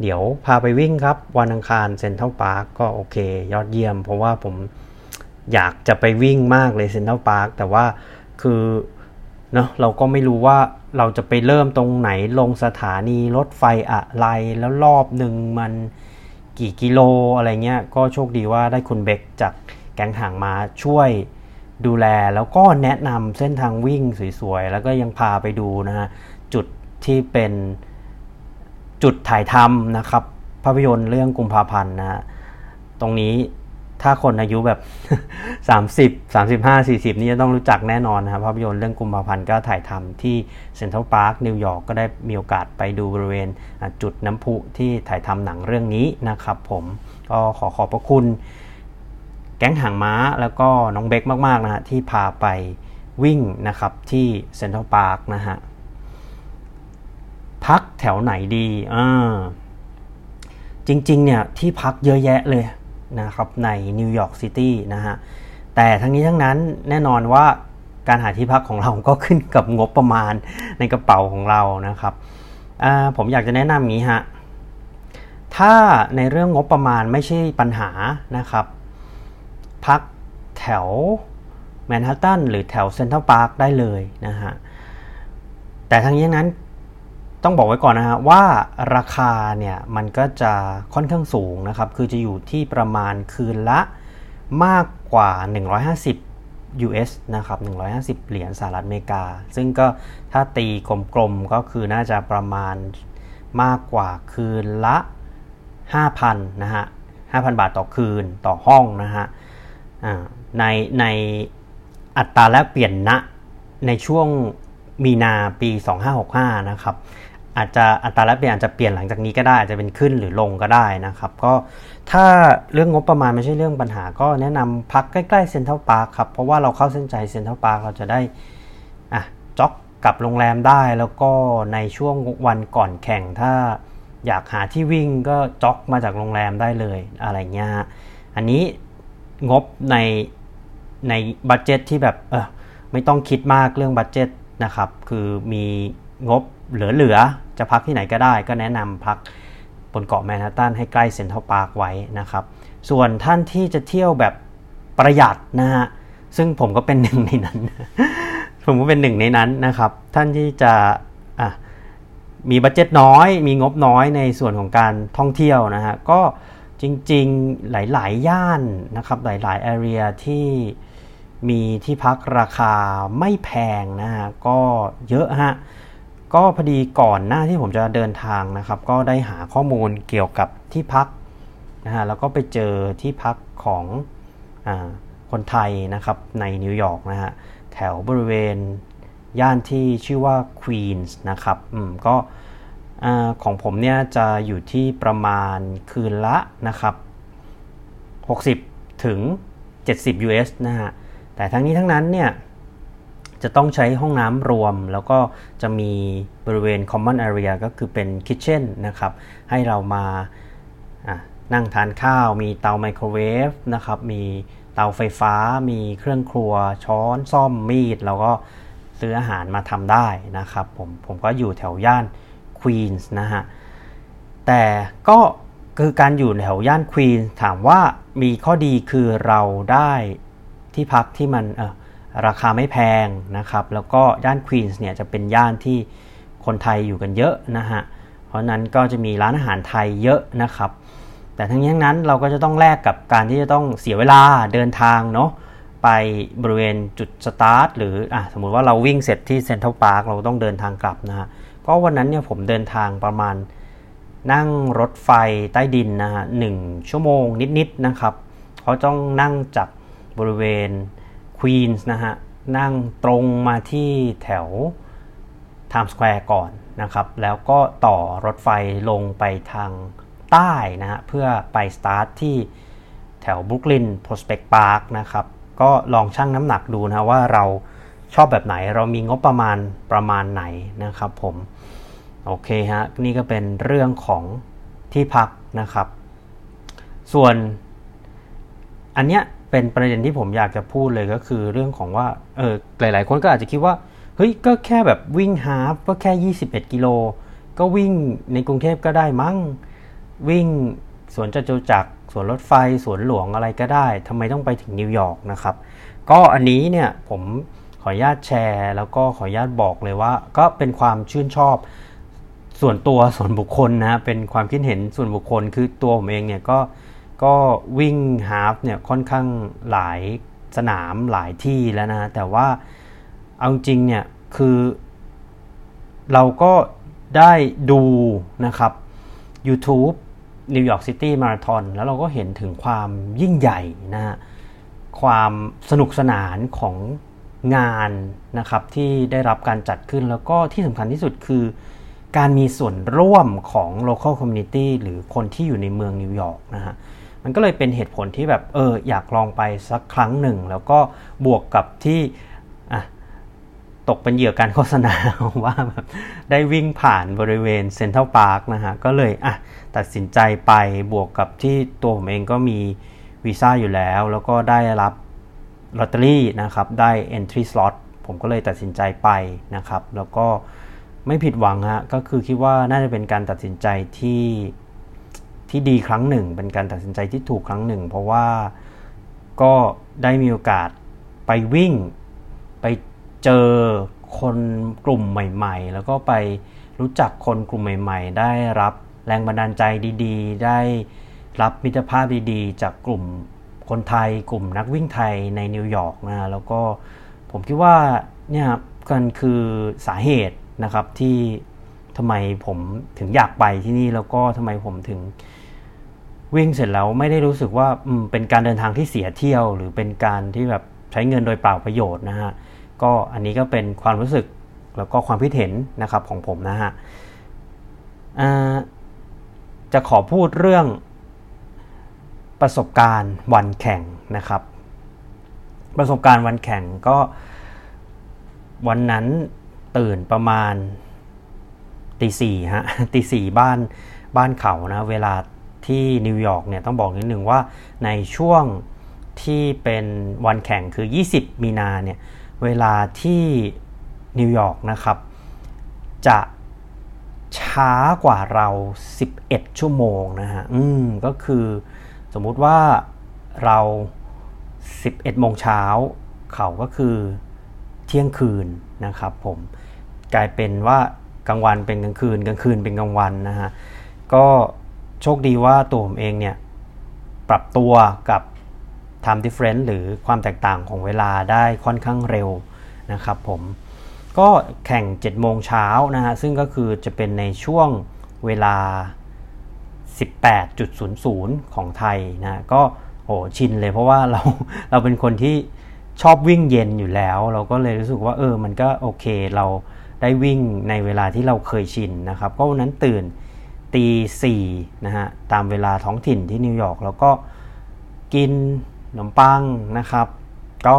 เดี๋ยวพาไปวิ่งครับ วันอังคารเซ็นทรัลพาร์คก็โอเค ยอดเยี่ยม เพราะว่าผมอยากจะไปวิ่งมากเลยเซ็นทรัลพาร์คแต่ว่า คือเนาะเราก็ไม่รู้ว่าเราจะไปเริ่มตรงไหนลงสถานีรถไฟอะไรแล้วรอบหนึ่งมันกี่กิโลอะไรเงี้ยก็โชคดีว่าได้คุณเบคจากแก๊งหางมาช่วยดูแลแล้วก็แนะนำเส้นทางวิ่งสวยๆ แล้วก็ยังพาไปดูนะฮะ จุดที่เป็นจุดถ่ายทำนะครับ ภาพยนตร์เรื่องกุมภาพันธ์นะฮะ ตรงนี้ ถ้าคนอายุแบบ 30 35 40 นี่จะต้องรู้จักแน่นอนนะครับภาพยนตร์เรื่องกุมภาพันธ์ก็ถ่ายทำที่เซ็นทรัลพาร์คนิวยอร์กก็ได้มีโอกาสไปดูบริเวณจุดน้ำพุที่ถ่ายทำหนังเรื่องนี้นะครับผมก็ขอขอบพระคุณ แก๊งหางม้าแล้วก็น้องเบคมากๆนะฮะที่พาไปวิ่งนะครับที่เซ็นทรัลพาร์คนะฮะพักแถวไหนดีอ่าจริงๆเนี่ยที่พักเยอะแยะเลย นะครับในนิวยอร์กซิตี้นะฮะแต่ทั้งนี้ทั้งนั้นแน่นอนว่าการหาที่พักของเราก็ขึ้นกับงบประมาณในกระเป๋าของเรานะครับผมอยากจะแนะนำงี้ฮะถ้าในเรื่องงบประมาณไม่ใช่ปัญหานะครับ พักแถวแมนฮัตตันหรือแถวเซ็นทรัลพาร์คได้เลยนะฮะแต่ทั้งนี้ทั้งนั้น ต้องบอกไว้ก่อนนะฮะว่าราคาเนี่ยมันก็จะค่อนข้างสูงนะครับ คือจะอยู่ที่ประมาณคืนละมากกว่า 150 US นะครับ 150 เหรียญสหรัฐอเมริกา ซึ่งก็ถ้าตีกลมๆก็คือน่าจะประมาณมากกว่าคืนละ 5,000 นะฮะ 5,000 บาทต่อคืนต่อห้องนะฮะในในอัตราแลกเปลี่ยนณในช่วงมีนาปี 2565 นะครับ อาจจะอัตราแลกเปลี่ยนอาจจะเปลี่ยนหลังจากนี้ก็ได้อาจจะเป็นขึ้นหรือลงก็ได้นะครับ ก็ถ้าเรื่องงบประมาณไม่ใช่เรื่องปัญหาก็แนะนำพักใกล้ๆเซ็นทรัลพาร์คครับเพราะว่าเราเข้าเส้นชัยเซ็นทรัลพาร์คเราจะได้อะ jog กลับโรงแรมได้แล้วก็ในช่วงวันก่อนแข่งถ้าอยากหาที่วิ่งก็ jog มาจากโรงแรมได้เลยอะไรเงี้ยอันนี้งบในใน budget ที่แบบเออไม่ต้องคิดมากเรื่อง budget นะครับ คือมีงบ เหลือๆ จะพักที่ไหนก็ได้ ก็แนะนำพักบนเกาะแมนฮัตตันให้ใกล้เซ็นทรัลพาร์คไว้นะครับ ส่วนท่านที่จะเที่ยวแบบประหยัดนะฮะ ซึ่งผมก็เป็นหนึ่งในนั้น ผมก็เป็นหนึ่งในนั้นนะครับ ท่านที่จะะมี budget น้อย มีงบน้อยในส่วนของการท่องเที่ยวนะฮะ ก็จริงๆหลาย ๆ ย่านนะครับ หลายๆ area ที่มีที่พักราคาไม่แพงนะฮะ ก็เยอะฮะ ก็พอดีก่อนหน้าที่ผมจะเดินทางนะครับ ก็ได้หาข้อมูลเกี่ยวกับที่พักนะฮะแล้วก็ไปเจอที่พักของอคนไทยนะครับในนิวยอร์กนะฮะแถวบริเวณย่านที่ชื่อว่าควีนส์นะครับอืมก็ของผมเนี่ยจะอยู่ที่ประมาณคืนละนะครับ 60 ถึง 70 US นะฮะแต่ทั้งนี้ทั้งนั้นเนี่ย จะต้องใช้ห้องน้ำรวม แล้วก็จะมีบริเวณ common area ก็คือเป็น kitchen นะครับ ให้เรามานั่งทานข้าว มีเตาไมโครเวฟนะครับ มีเตาไฟฟ้า มีเครื่องครัว ช้อน ซ่อม มีด แล้วก็ซื้ออาหารมาทำได้นะครับ ผม ผมก็อยู่แถวย่านควีนส์นะฮะ แต่ก็คือการอยู่แถวย่านควีนส์ถามว่ามีข้อดีคือเราได้ที่พักที่มันเออ ราคาไม่แพงนะครับ แล้วก็ย่านควีนส์เนี่ยจะเป็นย่านที่คนไทยอยู่กันเยอะนะฮะ เพราะนั้นก็จะมีร้านอาหารไทยเยอะนะครับ แต่ทั้งนี้ทั้งนั้นเราก็จะต้องแลกกับการที่จะต้องเสียเวลาเดินทางเนาะไปบริเวณจุดสตาร์ทหรืออะสมมุติว่าเราวิ่งเสร็จที่เซ็นทรัลพาร์คเราต้องเดินทางกลับนะฮะ ก็วันนั้นเนี่ยผมเดินทางประมาณนั่งรถไฟใต้ดินนะฮะหนึ่งชั่วโมงนิดๆนะครับ เขาต้องนั่งจากบริเวณ ควีนส์นะฮะนั่งตรงมาที่แถวไทม์สแควร์ก่อนนะครับ แล้วก็ต่อรถไฟลงไปทางใต้นะฮะเพื่อไปสตาร์ทที่แถว Brooklyn Prospect Park นะครับ ก็ลองชั่งน้ำหนักดูนะว่าเราชอบแบบไหนเรามีงบประมาณประมาณไหนนะครับผม โอเคฮะ นี่ก็เป็นเรื่องของที่พักนะครับ ส่วนอันเนี้ย เป็นประเด็นที่ผมอยากจะพูดเลยก็คือเรื่องของว่าเออหลาย ๆ คนก็อาจจะคิดว่าเฮ้ยก็แค่แบบวิ่ง half ก็แค่ 21 กิโล ก็วิ่งในกรุงเทพก็ได้มั้ง วิ่งสวนจตุจักรสวนรถไฟสวนหลวงอะไรก็ได้ทำไมต้องไปถึงนิวยอร์กนะครับ ก็อันนี้เนี่ยผมขออนุญาตแชร์ แล้วก็ขออนุญาตบอกเลยว่า ก็เป็นความชื่นชอบส่วนตัวส่วนบุคคลนะเป็นความคิดเห็นส่วนบุคคลคือตัวผมเองเนี่ยก็ ก็วิ่งฮาฟเนี่ยค่อนข้างหลายสนามหลายที่แล้วนะ แต่ว่าเอาจริงเนี่ยคือเราก็ได้ดูนะครับ YouTube New York City Marathon แล้วเราก็เห็นถึงความยิ่งใหญ่นะฮะความสนุกสนานของงานนะครับที่ได้รับการจัดขึ้นแล้วก็ที่สำคัญที่สุดคือ การมีส่วนร่วมของ local community หรือคนที่อยู่ในเมืองนิวยอร์กนะฮะ มันก็เลยเป็นเหตุผลที่แบบเอออยากลองไปสักครั้งหนึ่ง แล้วก็บวกกับที่ตกเป็นเหยื่อการโฆษณาว่าแบบได้วิ่งผ่านบริเวณเซ็นทรัลพาร์คนะฮะก็เลยอะตัดสินใจไปบวกกับที่ตัวผมเองก็มีวีซ่าอยู่แล้ว แล้วก็ได้รับลอตเตอรี่นะครับได้ entry slot ผมก็เลยตัดสินใจไปนะครับ แล้วก็ไม่ผิดหวังฮะก็คือคิดว่าน่าจะเป็นการตัดสินใจที่ ที่ดีครั้งหนึ่ง เป็นการตัดสินใจที่ถูกครั้งหนึ่ง เพราะว่าก็ได้มีโอกาสไปวิ่ง ไปเจอคนกลุ่มใหม่ ๆ แล้วก็ไปรู้จักคนกลุ่มใหม่ ๆ ได้รับแรงบันดาลใจดีๆ ได้รับมิตรภาพดีๆ จากกลุ่มคนไทย กลุ่มนักวิ่งไทยในนิวยอร์กนะแล้วก็ผมคิดว่าเนี่ยกันคือสาเหตุนะครับที่ทำไมผมถึงอยากไปที่นี่แล้วก็ทำไมผมถึง วิ่งเสร็จแล้วไม่ได้รู้สึกว่าเป็นการเดินทางที่เสียเที่ยว หรือเป็นการที่แบบใช้เงินโดยเปล่าประโยชน์นะฮะก็อันนี้ก็เป็นความรู้สึกแล้วก็ความคิดเห็นนะครับของผมนะฮะจะขอพูดเรื่องประสบการณ์วันแข่งนะครับ ประสบการณ์วันแข่งก็วันนั้นตื่นประมาณตีสี่ฮะตีสี่บ้านบ้านเขานะเวลา ที่นิวยอร์กเนี่ยต้องบอกนิดหนึ่งว่าในช่วงที่เป็นวันแข่งคือ 20 มีนาเนี่ยเวลาที่นิวยอร์กนะครับ จะช้ากว่าเรา 11 ชั่วโมงนะฮะ อืม ก็คือสมมุติว่าเรา 11 โมงเช้า เขาก็คือเที่ยงคืนนะครับผม กลายเป็นว่ากลางวันเป็นกลางคืน กลางคืนเป็นกลางวันนะฮะ ก็ โชคดีว่าตัวผมเองเนี่ยปรับตัวกับ time difference หรือความแตกต่างของเวลาได้ค่อนข้างเร็วนะครับผมก็แข่ง 7 โมงเช้านะฮะ ซึ่งก็คือจะเป็นในช่วงเวลา 18.00 ของไทยนะ ก็โอ้ชินเลยเพราะว่าเราเราเป็นคนที่ชอบวิ่งเย็นอยู่แล้ว เราก็เลยรู้สึกว่าเออ มันก็โอเค เราได้วิ่งในเวลาที่เราเคยชินนะครับ ก็วันนั้นตื่น ตีสี่นะฮะตามเวลาท้องถิ่นที่นิวยอร์กแล้วก็กินขนมปังนะครับ ก็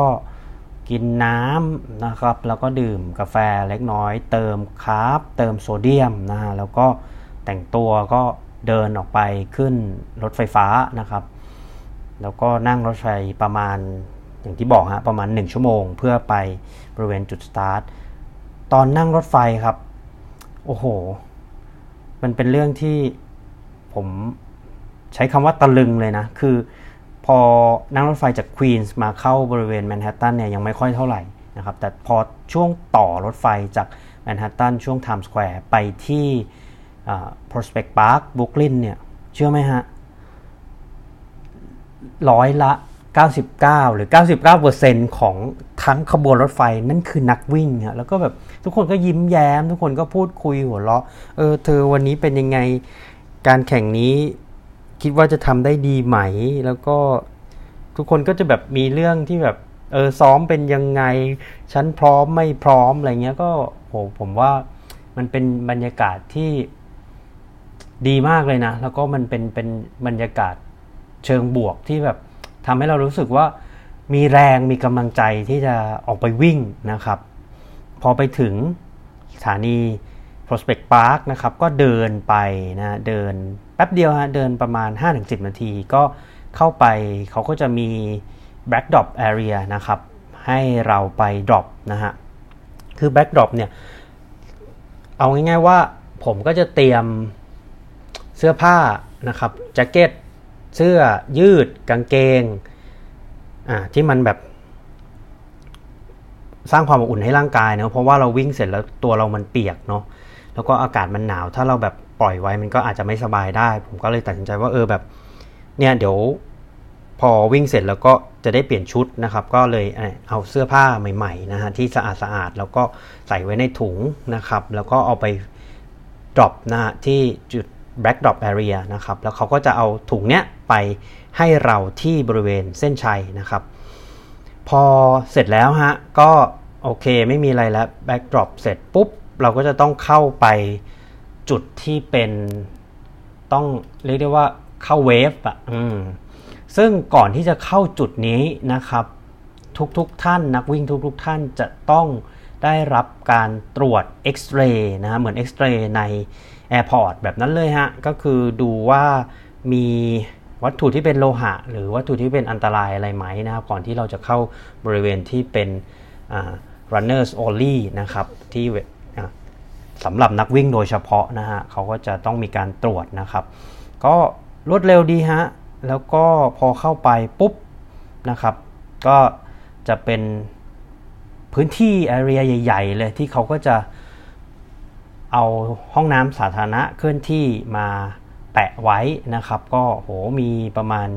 กินน้ำนะครับ แล้วก็ดื่มกาแฟเล็กน้อย เติม carb เติมโซเดียมนะฮะแล้วก็แต่งตัวก็เดินออกไปขึ้นรถไฟฟ้านะครับ แล้วก็นั่งรถไฟประมาณอย่างที่บอกฮะประมาณ 1 ชั่วโมง เพื่อไปบริเวณจุดสตาร์ทตอนนั่งรถไฟครับ โอ้โห มันเป็นเรื่องที่ผมใช้คำว่าตะลึงเลยนะ คือพอนั่งรถไฟจากควีนส์มาเข้าบริเวณแมนฮัตตันเนี่ยยังไม่ค่อยเท่าไหร่นะครับ แต่พอช่วงต่อรถไฟจากแมนฮัตตันช่วงไทม์สแควร์ไปที่ Prospect Park บุคลินเนี่ย เชื่อไหมฮะ ร้อยละ 99 หรือ 99%ของทั้งขบวนรถไฟนั่นคือนักวิ่งฮะแล้วก็แบบทุกคนก็ยิ้มแย้ม ทุกคนก็พูดคุยหัวเราะเออเธอวันนี้เป็นยังไงการแข่งนี้คิดว่าจะทำได้ดีไหม แล้วก็ทุกคนก็จะแบบมีเรื่องที่แบบเออซ้อมเป็นยังไง ฉันพร้อมไม่พร้อมอะไรเงี้ยก็โหผมว่ามันเป็นบรรยากาศที่ดีมากเลยนะ แล้วก็มันเป็นเป็นบรรยากาศเชิงบวกที่แบบ ทำให้เรารู้สึกว่ามีแรงมีกำลังใจที่จะออกไปวิ่งนะครับ พอไปถึงสถานี Prospect Park นะครับก็เดินไปนะเดินแป๊บเดียวฮะเดินประมาณ 5-10 นาที ก็เข้าไปเขาก็จะมี backdrop area นะครับ ให้เราไป drop นะฮะ คือ backdrop เนี่ย เอาง่ายๆว่าผมก็จะเตรียมเสื้อผ้านะครับแจ็คเก็ต เสื้อยืดกางเกงอ่าที่มันแบบ สร้างความอบอุ่นให้ร่างกายเนาะเพราะว่าเราวิ่งเสร็จแล้วตัวเรามันเปียกเนาะแล้วก็อากาศมันหนาว ถ้าเราแบบปล่อยไว้มันก็อาจจะไม่สบายได้ ผมก็เลยตัดสินใจว่าเออแบบเนี่ยเดี๋ยวพอวิ่งเสร็จแล้วก็จะได้เปลี่ยนชุดนะครับ ก็เลยเอาเสื้อผ้าใหม่ๆนะฮะที่สะอาดสะอาดแล้วก็ใส่ไว้ในถุงนะครับ แล้วก็เอาไป drop นะฮะที่จุด back drop area นะครับ แล้วเขาก็จะเอาถุงเนี้ยไปให้เราที่บริเวณเส้นชัยนะครับ พอเสร็จแล้วฮะ ก็โอเคไม่มีอะไรแล้ว bag drop เสร็จปุ๊บ เราก็จะต้องเข้าไปจุดที่เป็นต้องเรียกได้ว่าเข้า wave อะอืมซึ่งก่อนที่จะเข้าจุดนี้นะครับ ทุกๆทท่านนักวิ่งทุกๆทท่านจะต้องได้รับการตรวจเอ็กซเรย์นะฮะเหมือนเอ็กซเรย์ใน airport แบบนั้นเลยฮะ ก็คือดูว่ามีวัตถุที่เป็นโลหะ หรือวัตถุที่เป็นอันตรายอะไรไหมนะครับ ก่อนที่เราจะเข้าบริเวณที่เป็น runners only นะครับ ที่สำหรับนักวิ่งโดยเฉพาะนะฮะเขาก็จะต้องมีการตรวจนะครับ ก็รวดเร็วดีฮะ แล้วก็พอเข้าไปปุ๊บนะครับ ก็จะเป็นพื้นที่แอเรียใหญ่ ๆ เลยที่เขาก็จะ เอาห้องน้ำสาธารณะเคลื่อนที่มาแปะไว้นะครับ ก็โหมีประมาณ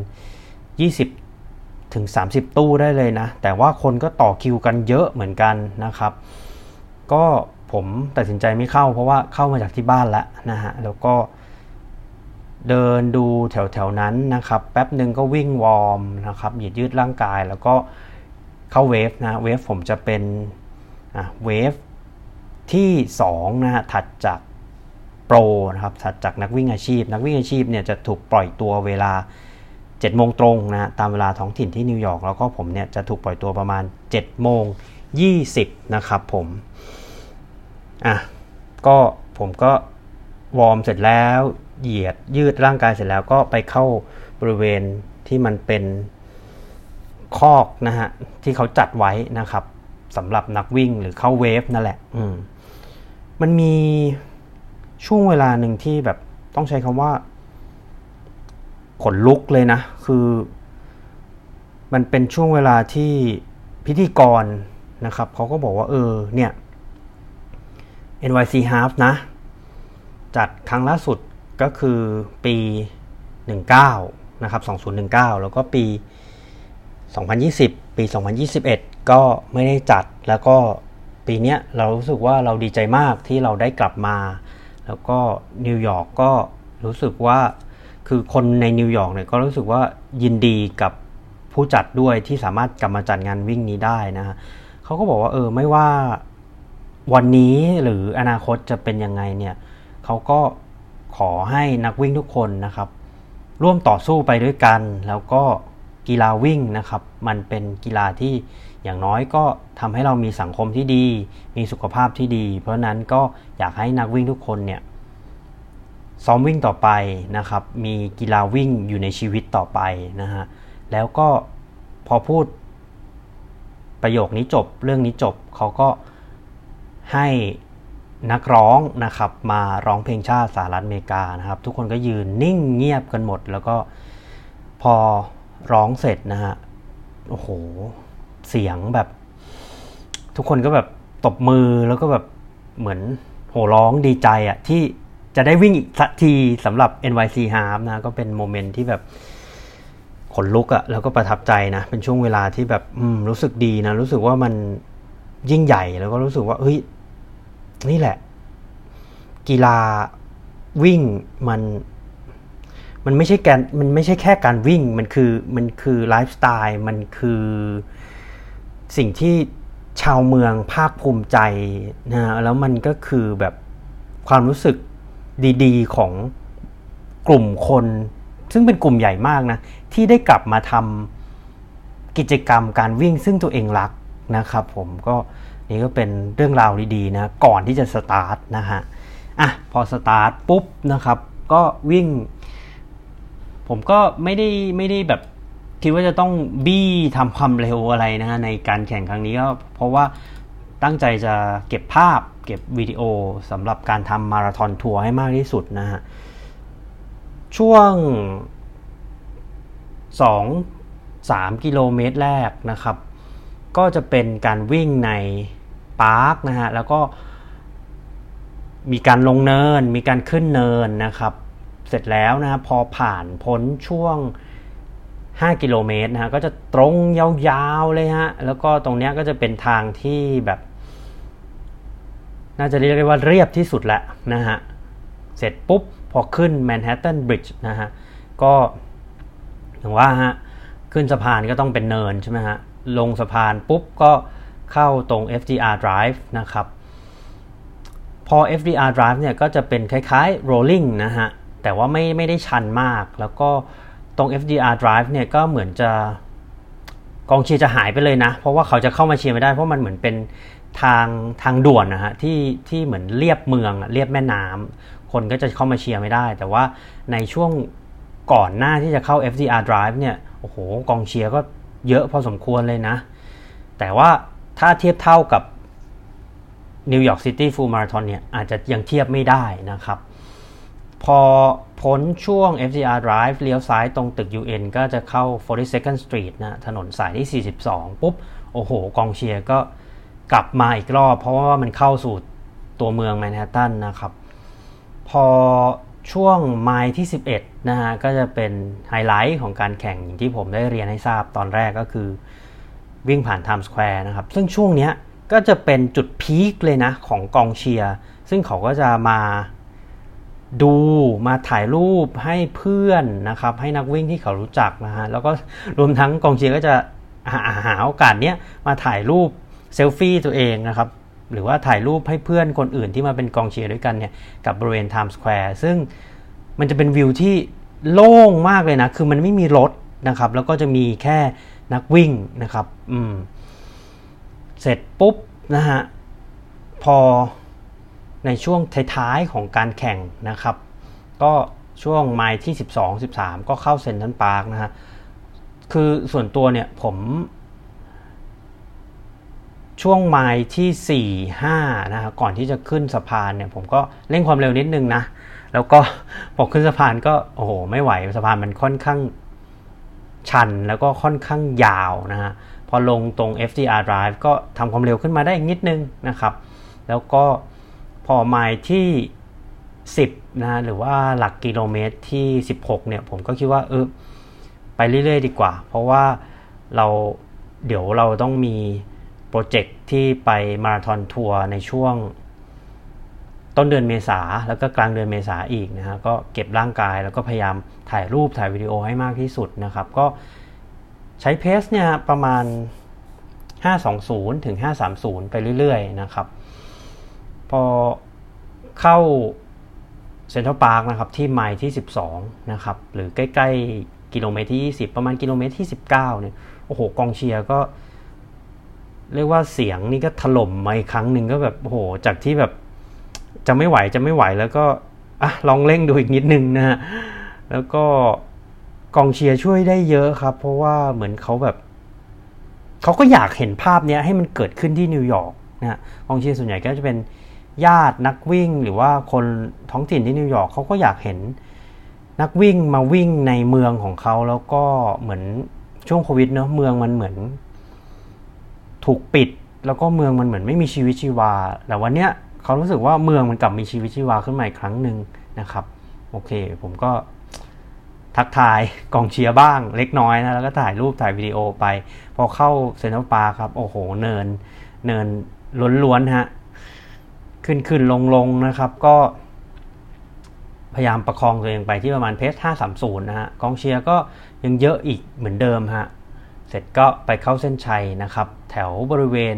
20ถึง30 ตู้ได้เลยนะ แต่ว่าคนก็ต่อคิวกันเยอะเหมือนกันนะครับ ก็ผมตัดสินใจไม่เข้าเพราะว่าเข้ามาจากที่บ้านแล้วนะฮะแล้วก็เดินดูแถวๆนั้นนะครับ แป๊บหนึ่งก็วิ่ง warm นะครับหยืดยืดร่างกายแล้วก็เข้า wave นะ wave ผมจะเป็น wave ที่2นะฮะถัดจากโปรนะครับถัดจากนักวิ่งอาชีพ นักวิ่งอาชีพเนี่ยจะถูกปล่อยตัวเวลา7โมงตรงนะตามเวลาท้องถิ่นที่นิวยอร์กแล้วก็ผมเนี่ยจะถูกปล่อยตัวประมาณ7โมง20นะครับผมอะก็ผมก็วอร์มเสร็จแล้วเหยียดยืดร่างกายเสร็จแล้วก็ไปเข้าบริเวณที่มันเป็นคอกนะฮะที่เขาจัดไว้นะครับสำหรับนักวิ่งหรือเข้าเวฟนั่นแหละ อืม มันมีช่วงเวลาหนึ่งที่แบบต้องใช้คำว่า ขนลุกเลยนะ คือ มันเป็นช่วงเวลาที่พิธีกรนะครับเขาก็บอกว่า เออ เนี่ย NYC Half นะ จัดครั้งล่าสุดก็คือปี 19 นะครับ 2019 แล้วก็ปี 2020 ปี 2021 ก็ไม่ได้จัดแล้วก็ ปีนี้เรารู้สึกว่าเราดีใจมากที่เราได้กลับมา แล้วก็นิวยอร์กก็รู้สึกว่าคือคนในนิวยอร์กเนี่ยก็รู้สึกว่ายินดีกับผู้จัดด้วยที่สามารถกลับมาจัดงานวิ่งนี้ได้นะฮะเขาก็บอกว่าเออไม่ว่าวันนี้หรืออนาคตจะเป็นยังไงเนี่ยเขาก็ขอให้นักวิ่งทุกคนนะครับ ร่วมต่อสู้ไปด้วยกัน แล้วก็กีฬาวิ่งนะครับ มันเป็นกีฬาที่ อย่างน้อยก็ทำให้เรามีสังคมที่ดี มีสุขภาพที่ดี เพราะนั้นก็อยากให้นักวิ่งทุกคนเนี่ยซ้อมวิ่งต่อไปนะครับ มีกีฬาวิ่งอยู่ในชีวิตต่อไปนะฮะ แล้วก็พอพูดประโยคนี้จบเรื่องนี้จบเขาก็ให้นักร้องนะครับมาร้องเพลงชาติสหรัฐอเมริกานะครับ ทุกคนก็ยืนนิ่งเงียบกันหมด แล้วก็พอร้องเสร็จนะฮะโอ้โห เสียงแบบ ทุกคนก็แบบตบมือแล้วก็แบบเหมือนโห่ร้องดีใจอะที่จะได้วิ่งอีกสักทีสำหรับ NYC Half นะ ก็เป็นโมเมนต์ที่แบบขนลุกอะแล้วก็ประทับใจนะ เป็นช่วงเวลาที่แบบรู้สึกดีนะ รู้สึกว่ามันยิ่งใหญ่แล้วก็รู้สึกว่า เฮ้ย นี่แหละ กีฬาวิ่งมัน มันไม่ใช่การมันไม่ใช่แค่การวิ่ง มันคือมันคือไลฟ์สไตล์มันคือ สิ่งที่ชาวเมืองภาคภูมิใจนะแล้วมันก็คือแบบความรู้สึกดี ๆ ของกลุ่มคน ซึ่งเป็นกลุ่มใหญ่มากนะ ที่ได้กลับมาทำกิจกรรมการวิ่งซึ่งตัวเองรักนะครับผมก็นี่ก็เป็นเรื่องราวดีๆนะก่อนที่จะสตาร์ทนะฮะอะพอสตาร์ทปุ๊บนะครับ ก็วิ่ง ผมก็ไม่ได้ไม่ได้แบบ คิดว่าจะต้องบี้ทำความเร็วอะไรนะฮะในการแข่งครั้งนี้ก็เพราะว่าตั้งใจจะเก็บภาพเก็บวิดีโอสำหรับการทำมาราธอนทัวร์ให้มากที่สุดนะฮะช่วง 2 3 กิโลเมตรแรกนะครับ ก็จะเป็นการวิ่งในปาร์คนะฮะแล้วก็มีการลงเนิน มีการขึ้นเนินนะครับ เสร็จแล้วนะพอผ่านพ้นช่วง 5 กิโลเมตรนะฮะก็จะตรงยาวๆเลยฮะแล้วก็ตรงเนี้ยก็จะเป็นทางที่แบบ น่าจะเรียกได้ว่าเรียบที่สุดแล้วนะฮะเสร็จปุ๊บ พอขึ้นแมนฮัตตันบริดจ์นะฮะก็อย่างว่าฮะขึ้นสะพานก็ต้องเป็นเนินใช่ไหมฮะลงสะพานปุ๊บก็เข้าตรง FDR Drive นะครับพอ FDR Drive เนี่ยก็จะเป็นคล้ายๆ rolling นะฮะแต่ว่าไม่ไม่ได้ชันมากแล้วก็ ตรง FDR Drive เนี่ยก็เหมือนจะกองเชียร์จะหายไปเลยนะ เพราะว่าเขาจะเข้ามาเชียร์ไม่ได้ เพราะมันเหมือนเป็นทางทางด่วนนะฮะที่ที่เหมือนเลียบเมืองเลียบแม่น้ำคนก็จะเข้ามาเชียร์ไม่ได้ แต่ว่าในช่วงก่อนหน้าที่จะเข้า FDR Drive เนี่ยโอ้โหกองเชียร์ก็เยอะพอสมควรเลยนะ แต่ว่าถ้าเทียบเท่ากับนิวยอร์กซิตี้ full มาราธอนเนี่ยอาจจะยังเทียบไม่ได้นะครับ พอ พ้นช่วง FDR Drive เลี้ยวซ้ายตรงตึก UN ก็จะเข้า 42nd Street นะถนนสายที่ 42 ปุ๊บ โอ้โห กองเชียร์ก็กลับมาอีกรอบ เพราะว่ามันเข้าสู่ตัวเมืองแมนฮัตตันนะครับ พอช่วงไมล์ที่ 11 นะฮะ ก็จะเป็นไฮไลท์ของการแข่งอย่างที่ผมได้เรียนให้ทราบตอนแรกก็คือวิ่งผ่านไทม์สแควร์นะครับ ซึ่งช่วงนี้ก็จะเป็นจุด peak เลยนะของกองเชียร์ ซึ่งเขาก็จะมา ดูมาถ่ายรูปให้เพื่อนนะครับ ให้นักวิ่งที่เขารู้จักนะฮะแล้วก็รวมทั้งกองเชียร์ก็จะหาหาโอกาสเนี้ยมาถ่ายรูปเซลฟี่ตัวเองนะครับหรือว่าถ่ายรูปให้เพื่อนคนอื่นที่มาเป็นกองเชียร์ด้วยกันเนี่ยกับบริเวณไทม์สแควร์ซึ่งมันจะเป็นวิวที่โล่งมากเลยนะ คือมันไม่มีรถนะครับ แล้วก็จะมีแค่นักวิ่งนะครับ อืม เสร็จปุ๊บนะฮะ พอ ในช่วงท้ายๆของการแข่งนะครับ ก็ช่วงไมล์ที่ 12 13 ก็เข้าเซนทันพาร์คนะฮะคือส่วนตัวเนี่ยผม ช่วงไมล์ที่ 4 5 นะฮะก่อนที่จะขึ้นสะพานเนี่ย ผมก็เร่งความเร็วนิดนึงนะ แล้วก็พอขึ้นสะพานก็ โอ้โห ไม่ไหวสะพานมันค่อนข้างชันแล้วก็ค่อนข้างยาวนะฮะพอลงตรง FDR Drive ก็ทำความเร็วขึ้นมาได้นิดนึงนะครับ แล้วก็ พอไมล์ที่ 10นะหรือว่าหลักกิโลเมตรที่ 16เนี่ยผมก็คิดว่าเออไปเรื่อยๆ ดีกว่า เพราะว่าเราเดี๋ยวเราต้องมีโปรเจกต์ที่ไปมาราธอนทัวร์ในช่วงต้นเดือนเมษาแล้วก็กลางเดือนเมษาอีกนะฮะก็เก็บร่างกายแล้วก็พยายามถ่ายรูปถ่ายวิดีโอให้มากที่สุดนะครับ ก็ใช้เพสเนี่ยประมาณ 520 ถึง 530 ไปเรื่อยๆ นะครับ พอเข้าเซ็นทรัลพาร์คนะครับที่ไมล์ที่ 12 นะครับ หรือใกล้ ๆ กิโลเมตรที่ 20 ประมาณกิโลเมตรที่ 19 เนี่ย โอ้โห กองเชียร์ก็ เรียกว่าเสียงนี่ก็ถล่มมาอีกครั้งหนึ่งก็แบบ โอ้โห จากที่แบบจะไม่ไหวจะไม่ไหวแล้วก็อะลองเร่งดูอีกนิดนึงนะฮะแล้วก็กองเชียร์ช่วยได้เยอะครับ เพราะว่าเหมือนเขาแบบเขาก็อยากเห็นภาพเนี้ยให้มันเกิดขึ้นที่นิวยอร์กนะฮะกองเชียร์ส่วนใหญ่ก็จะเป็น ญาตินักวิ่งหรือว่าคนท้องถิ่นที่นิวยอร์กเขาก็อยากเห็นนักวิ่งมาวิ่งในเมืองของเขาแล้วก็เหมือนช่วงโควิดเนอะเมืองมันเหมือน ถูกปิด แล้วก็เมืองมันเหมือนไม่มีชีวิตชีวา แต่วันเนี้ยเขารู้สึกว่าเมืองมันกลับมีชีวิตชีวาขึ้นมาอีกครั้งหนึ่งนะครับ โอเค ผมก็ทักทายกองเชียร์บ้างเล็กน้อยนะ แล้วก็ถ่ายรูปถ่ายวิดีโอไป พอเข้าเซนทรัลปาร์คครับ โอ้โห เนิน เนินล้วนๆฮะ ขึ้นขึ้นลงลงนะครับ ก็พยายามประคองตัวเองไปที่ประมาณเพส530 นะฮะกองเชียร์ก็ยังเยอะอีกเหมือนเดิมฮะเสร็จก็ไปเข้าเส้นชัยนะครับ แถวบริเวณ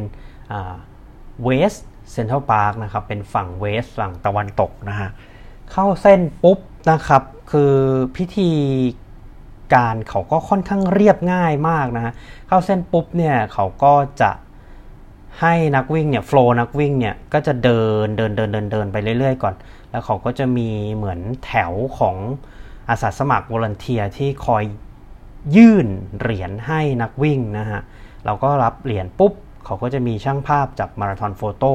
West Central Park นะครับ เป็นฝั่ง West ฝั่งตะวันตกนะฮะเข้าเส้นปุ๊บนะครับ คือพิธีการเขาก็ค่อนข้างเรียบง่ายมากนะฮะเข้าเส้นปุ๊บเนี่ยเขาก็จะ ให้นักวิ่งเนี่ย flow นักวิ่งเนี่ยก็จะเดินเดินเดินเดินเดินไปเรื่อยๆก่อน แล้วเขาก็จะมีเหมือนแถวของอาสาสมัคร volunteer ที่คอยยื่นเหรียญให้นักวิ่งนะฮะเราก็รับเหรียญปุ๊บ เขาก็จะมีช่างภาพจาก MarathonFoto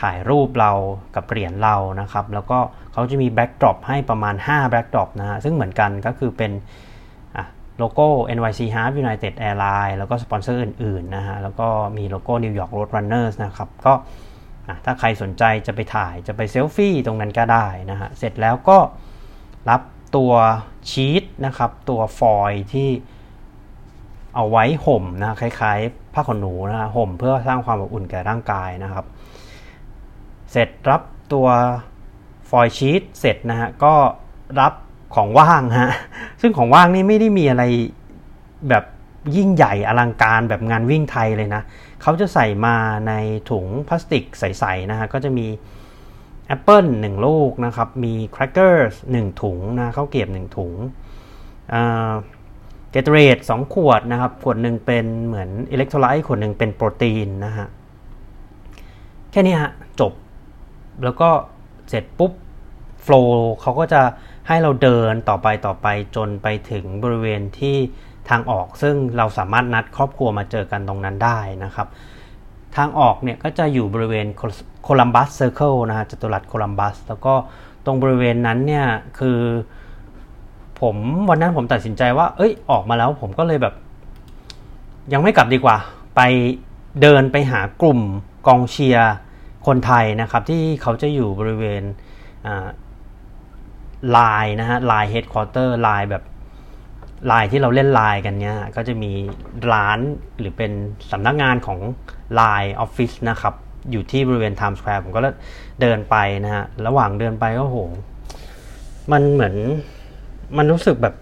ถ่ายรูปเรากับเหรียญเรานะครับ แล้วก็เขาจะมี backdrop ให้ประมาณ 5 backdrop นะฮะซึ่งเหมือนกันก็คือเป็น โลโก้ NYC Half United Airlines แล้วก็สปอนเซอร์อื่นๆนะฮะ แล้วก็มีโลโก้ New York Road Runners นะครับ ก็ถ้าใครสนใจจะไปถ่ายจะไปเซลฟี่ตรงนั้นก็ได้นะฮะ เสร็จแล้วก็รับตัวชีตนะครับ ตัวฟอยที่เอาไว้ห่มนะคล้ายๆผ้าขนหนูนะฮะห่มเพื่อสร้างความอบอุ่นแก่ร่างกายนะครับ เสร็จรับตัวฟอยชีตเสร็จนะฮะก็รับ ของว่างฮะซึ่งของว่างนี่ไม่ได้มีอะไรแบบยิ่งใหญ่อลังการแบบงานวิ่งไทยเลยนะเขาจะใส่มาในถุงพลาสติกใสๆนะฮะก็จะมีแอปเปิลหนึ่งลูกนะครับ มีแครกเกอร์หนึ่งถุงนะข้าวเกรียบหนึ่งถุง Gatorade สองขวดนะครับ ขวดหนึ่งเป็นเหมือน electrolyte ขวดหนึ่งเป็นโปรตีนนะฮะ แค่นี้ฮะ จบแล้วก็เสร็จปุ๊บ flow เขาก็จะ ให้เราเดินต่อไปต่อไปจนไปถึงบริเวณที่ทางออก ซึ่งเราสามารถนัดครอบครัวมาเจอกันตรงนั้นได้นะครับ ทางออกเนี่ยก็จะอยู่บริเวณ Columbus Circle นะฮะจัตุรัสโคลัมบัส แล้วก็ตรงบริเวณนั้นเนี่ยคือผมวันนั้นผมตัดสินใจว่า เอ้ยออกมาแล้วผมก็เลยแบบ ยังไม่กลับดีกว่า ไปเดินไปหากลุ่มกองเชียร์คนไทยนะครับ ที่เขาจะอยู่บริเวณ ไลน์นะฮะ LINE headquarter LINE แบบไลน์ที่เราเล่นไลน์กันเนี้ยก็จะมีร้านหรือเป็นสำนักงานของ LINE office นะครับ อยู่ที่บริเวณไทม์สแควร์ผมก็เดินไปนะฮะ ระหว่างเดินไปก็โห มันเหมือนมันรู้สึกแบบ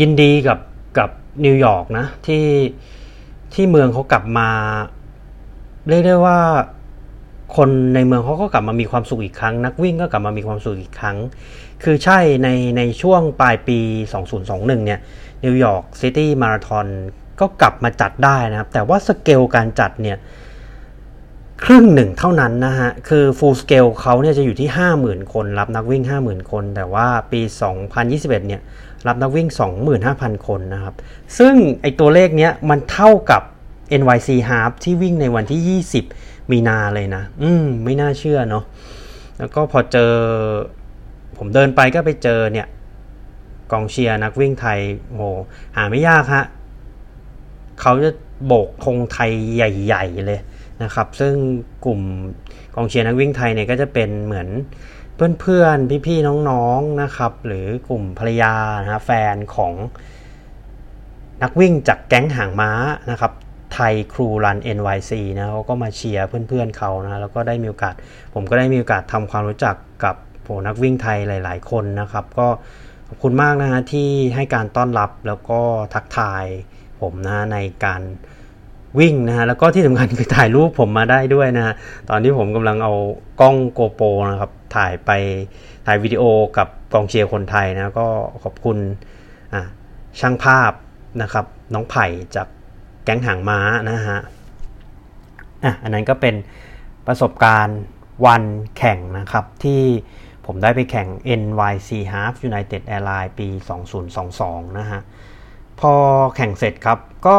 ยินดีกับกับนิวยอร์กนะ ที่ที่เมืองเขากลับมา เรียกได้ว่าคนในเมืองเขาก็กลับมามีความสุขอีกครั้ง นักวิ่งก็กลับมามีความสุขอีกครั้ง คือใช่ในในช่วงปลายปี 2021 เนี่ย New York City Marathon ก็กลับมาจัดได้นะครับ แต่ว่าสเกลการจัดเนี่ยครึ่งหนึ่งเท่านั้นนะฮะ คือ full scale เขาเนี่ยจะอยู่ที่ 50,000 คน รับนักวิ่ง 50,000 คน แต่ว่าปี 2021 เนี่ย รับนักวิ่ง 25,000 คนนะครับ ซึ่งไอตัวเลขเนี้ยมันเท่ากับ NYC Half ที่วิ่งในวันที่ 20 มีนาเลยนะ อืม ไม่น่าเชื่อเนาะแล้วก็พอเจอ ผมเดินไปก็ไปเจอเนี่ยกองเชียร์นักวิ่งไทยโหหาไม่ยากฮะเขาจะโบกธงไทยใหญ่ ๆ เลยนะครับ ซึ่งกลุ่มกองเชียร์นักวิ่งไทยเนี่ยก็จะเป็นเหมือนเพื่อนๆ พี่ๆ น้องๆ นะครับ หรือกลุ่มภรรยานะแฟนของนักวิ่งจากแก๊งหางม้านะครับไทยครูรัน NYC นะเขาก็มาเชียร์เพื่อนๆเขานะแล้วก็ได้มีโอกาส ผมก็ได้มีโอกาสทำความรู้จักกับ โหนักวิ่งไทยหลาย ๆ คนนะครับ ก็ขอบคุณมากนะฮะที่ให้การต้อนรับแล้วก็ทักทายผมนะในการวิ่งนะฮะแล้วก็ที่สำคัญคือถ่ายรูปผมมาได้ด้วยนะฮะตอนที่ผมกำลังเอากล้องโกโปรนะครับ ถ่ายไปถ่ายวิดีโอกับกองเชียร์คนไทยนะก็ขอบคุณช่างภาพนะครับ น้องไผ่จากแก๊งหางม้านะฮะอะอันนั้นก็เป็นประสบการณ์วันแข่งนะครับที่ ผมได้ไปแข่ง NYC Half United Airlines ปี 2022 นะฮะ พอแข่งเสร็จครับก็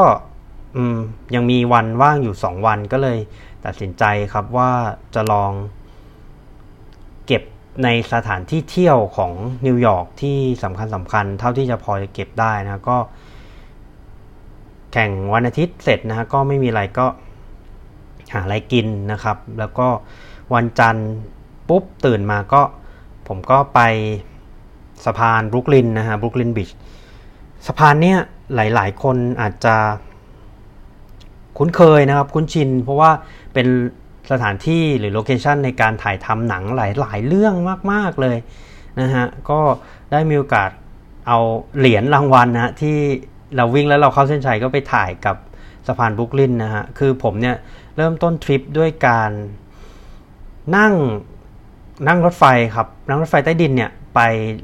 ยังมีวันว่างอยู่ 2 วันก็เลยตัดสินใจครับว่าจะลองเก็บในสถานที่เที่ยวของนิวยอร์กที่สำคัญสำคัญเท่าที่จะพอจะเก็บได้นะก็ แข่งวันอาทิตย์เสร็จนะฮะก็ไม่มีอะไรก็หาอะไรกินนะครับ แล้วก็วันจันทร์ปุ๊บตื่นมาก็ ผมก็ไปสะพานบรุกลินนะฮะ Brooklyn Bridge สะพานเนี้ยหลาย ๆ คนอาจจะคุ้นเคยนะครับ คุ้นชิน เพราะว่าเป็นสถานที่หรือ location ในการถ่ายทำหนังหลาย ๆ เรื่องมาก ๆ เลยนะฮะ ก็ได้มีโอกาสเอาเหรียญรางวัลนะที่เราวิ่งแล้วเราเข้าเส้นชัยก็ไปถ่ายกับสะพานบรุกลินนะฮะ คือผมเนี่ยเริ่มต้นทริปด้วยการนั่ง นั่งรถไฟครับ นั่งรถไฟใต้ดินเนี่ย ไป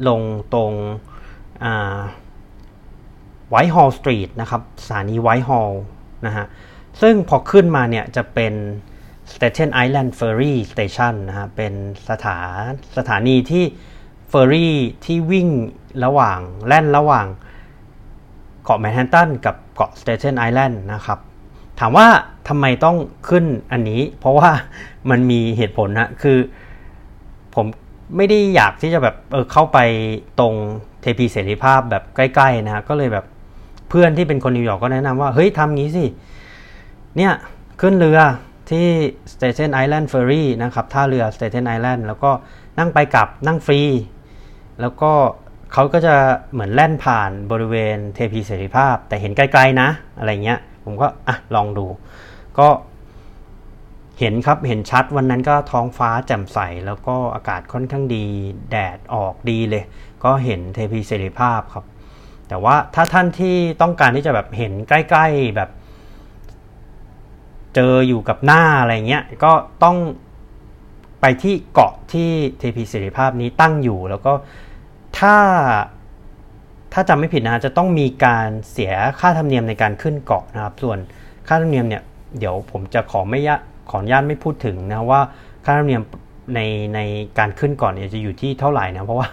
ลงตรง Whitehall Street นะครับสถานี Whitehall นะฮะ ซึ่งพอขึ้นมาเนี่ย จะเป็น Staten Island Ferry Station นะฮะ เป็นสถานสถานีที่เฟอร์รี่ที่วิ่งระหว่างแล่นระหว่างเกาะแมนฮัตตันกับเกาะสเต t นไอแลนด์นะครับ ถามว่าทำไมต้องขึ้นอันนี้ เพราะว่ามันมีเหตุผลนะคือ ผมไม่ได้อยากที่จะแบบเออเข้าไปตรงเทพีเสรีภาพแบบใกล้ๆนะก็เลยแบบเพื่อนที่เป็นคนนิวยอร์กก็แนะนำว่า เฮ้ยทำงี้สิ เนี่ยขึ้นเรือที่ Staten Island Ferry นะครับท่าเรือ Staten Island แล้วก็นั่งไปกลับนั่งฟรี แล้วก็เขาก็จะเหมือนแล่นผ่านบริเวณเทพีเสรีภาพ แต่เห็นไกลๆนะ อะไรเงี้ย ผมก็อะลองดู ก็ เห็นครับเห็นชัดวันนั้นก็ท้องฟ้าแจ่มใส แล้วก็อากาศค่อนข้างดี แดดออกดีเลย ก็เห็นเทพีเสรีภาพครับ แต่ว่าถ้าท่านที่ต้องการที่จะแบบเห็นใกล้ ๆแบบ เจออยู่กับหน้าอะไรเงี้ยก็ต้องไปที่เกาะที่เทพีเสรีภาพนี้ตั้งอยู่ แล้วก็ถ้าถ้าจำไม่ผิดนะจะต้องมีการเสียค่าธรรมเนียมในการขึ้นเกาะนะครับ ส่วนค่าธรรมเนียมเนี่ยเดี๋ยวผมจะขอไม่ยะ ขออนุญาตไม่พูดถึงนะว่าค่าธรรมเนียมในในการขึ้นก่อนเนี่ยจะอยู่ที่เท่าไหร่นะเพราะว่า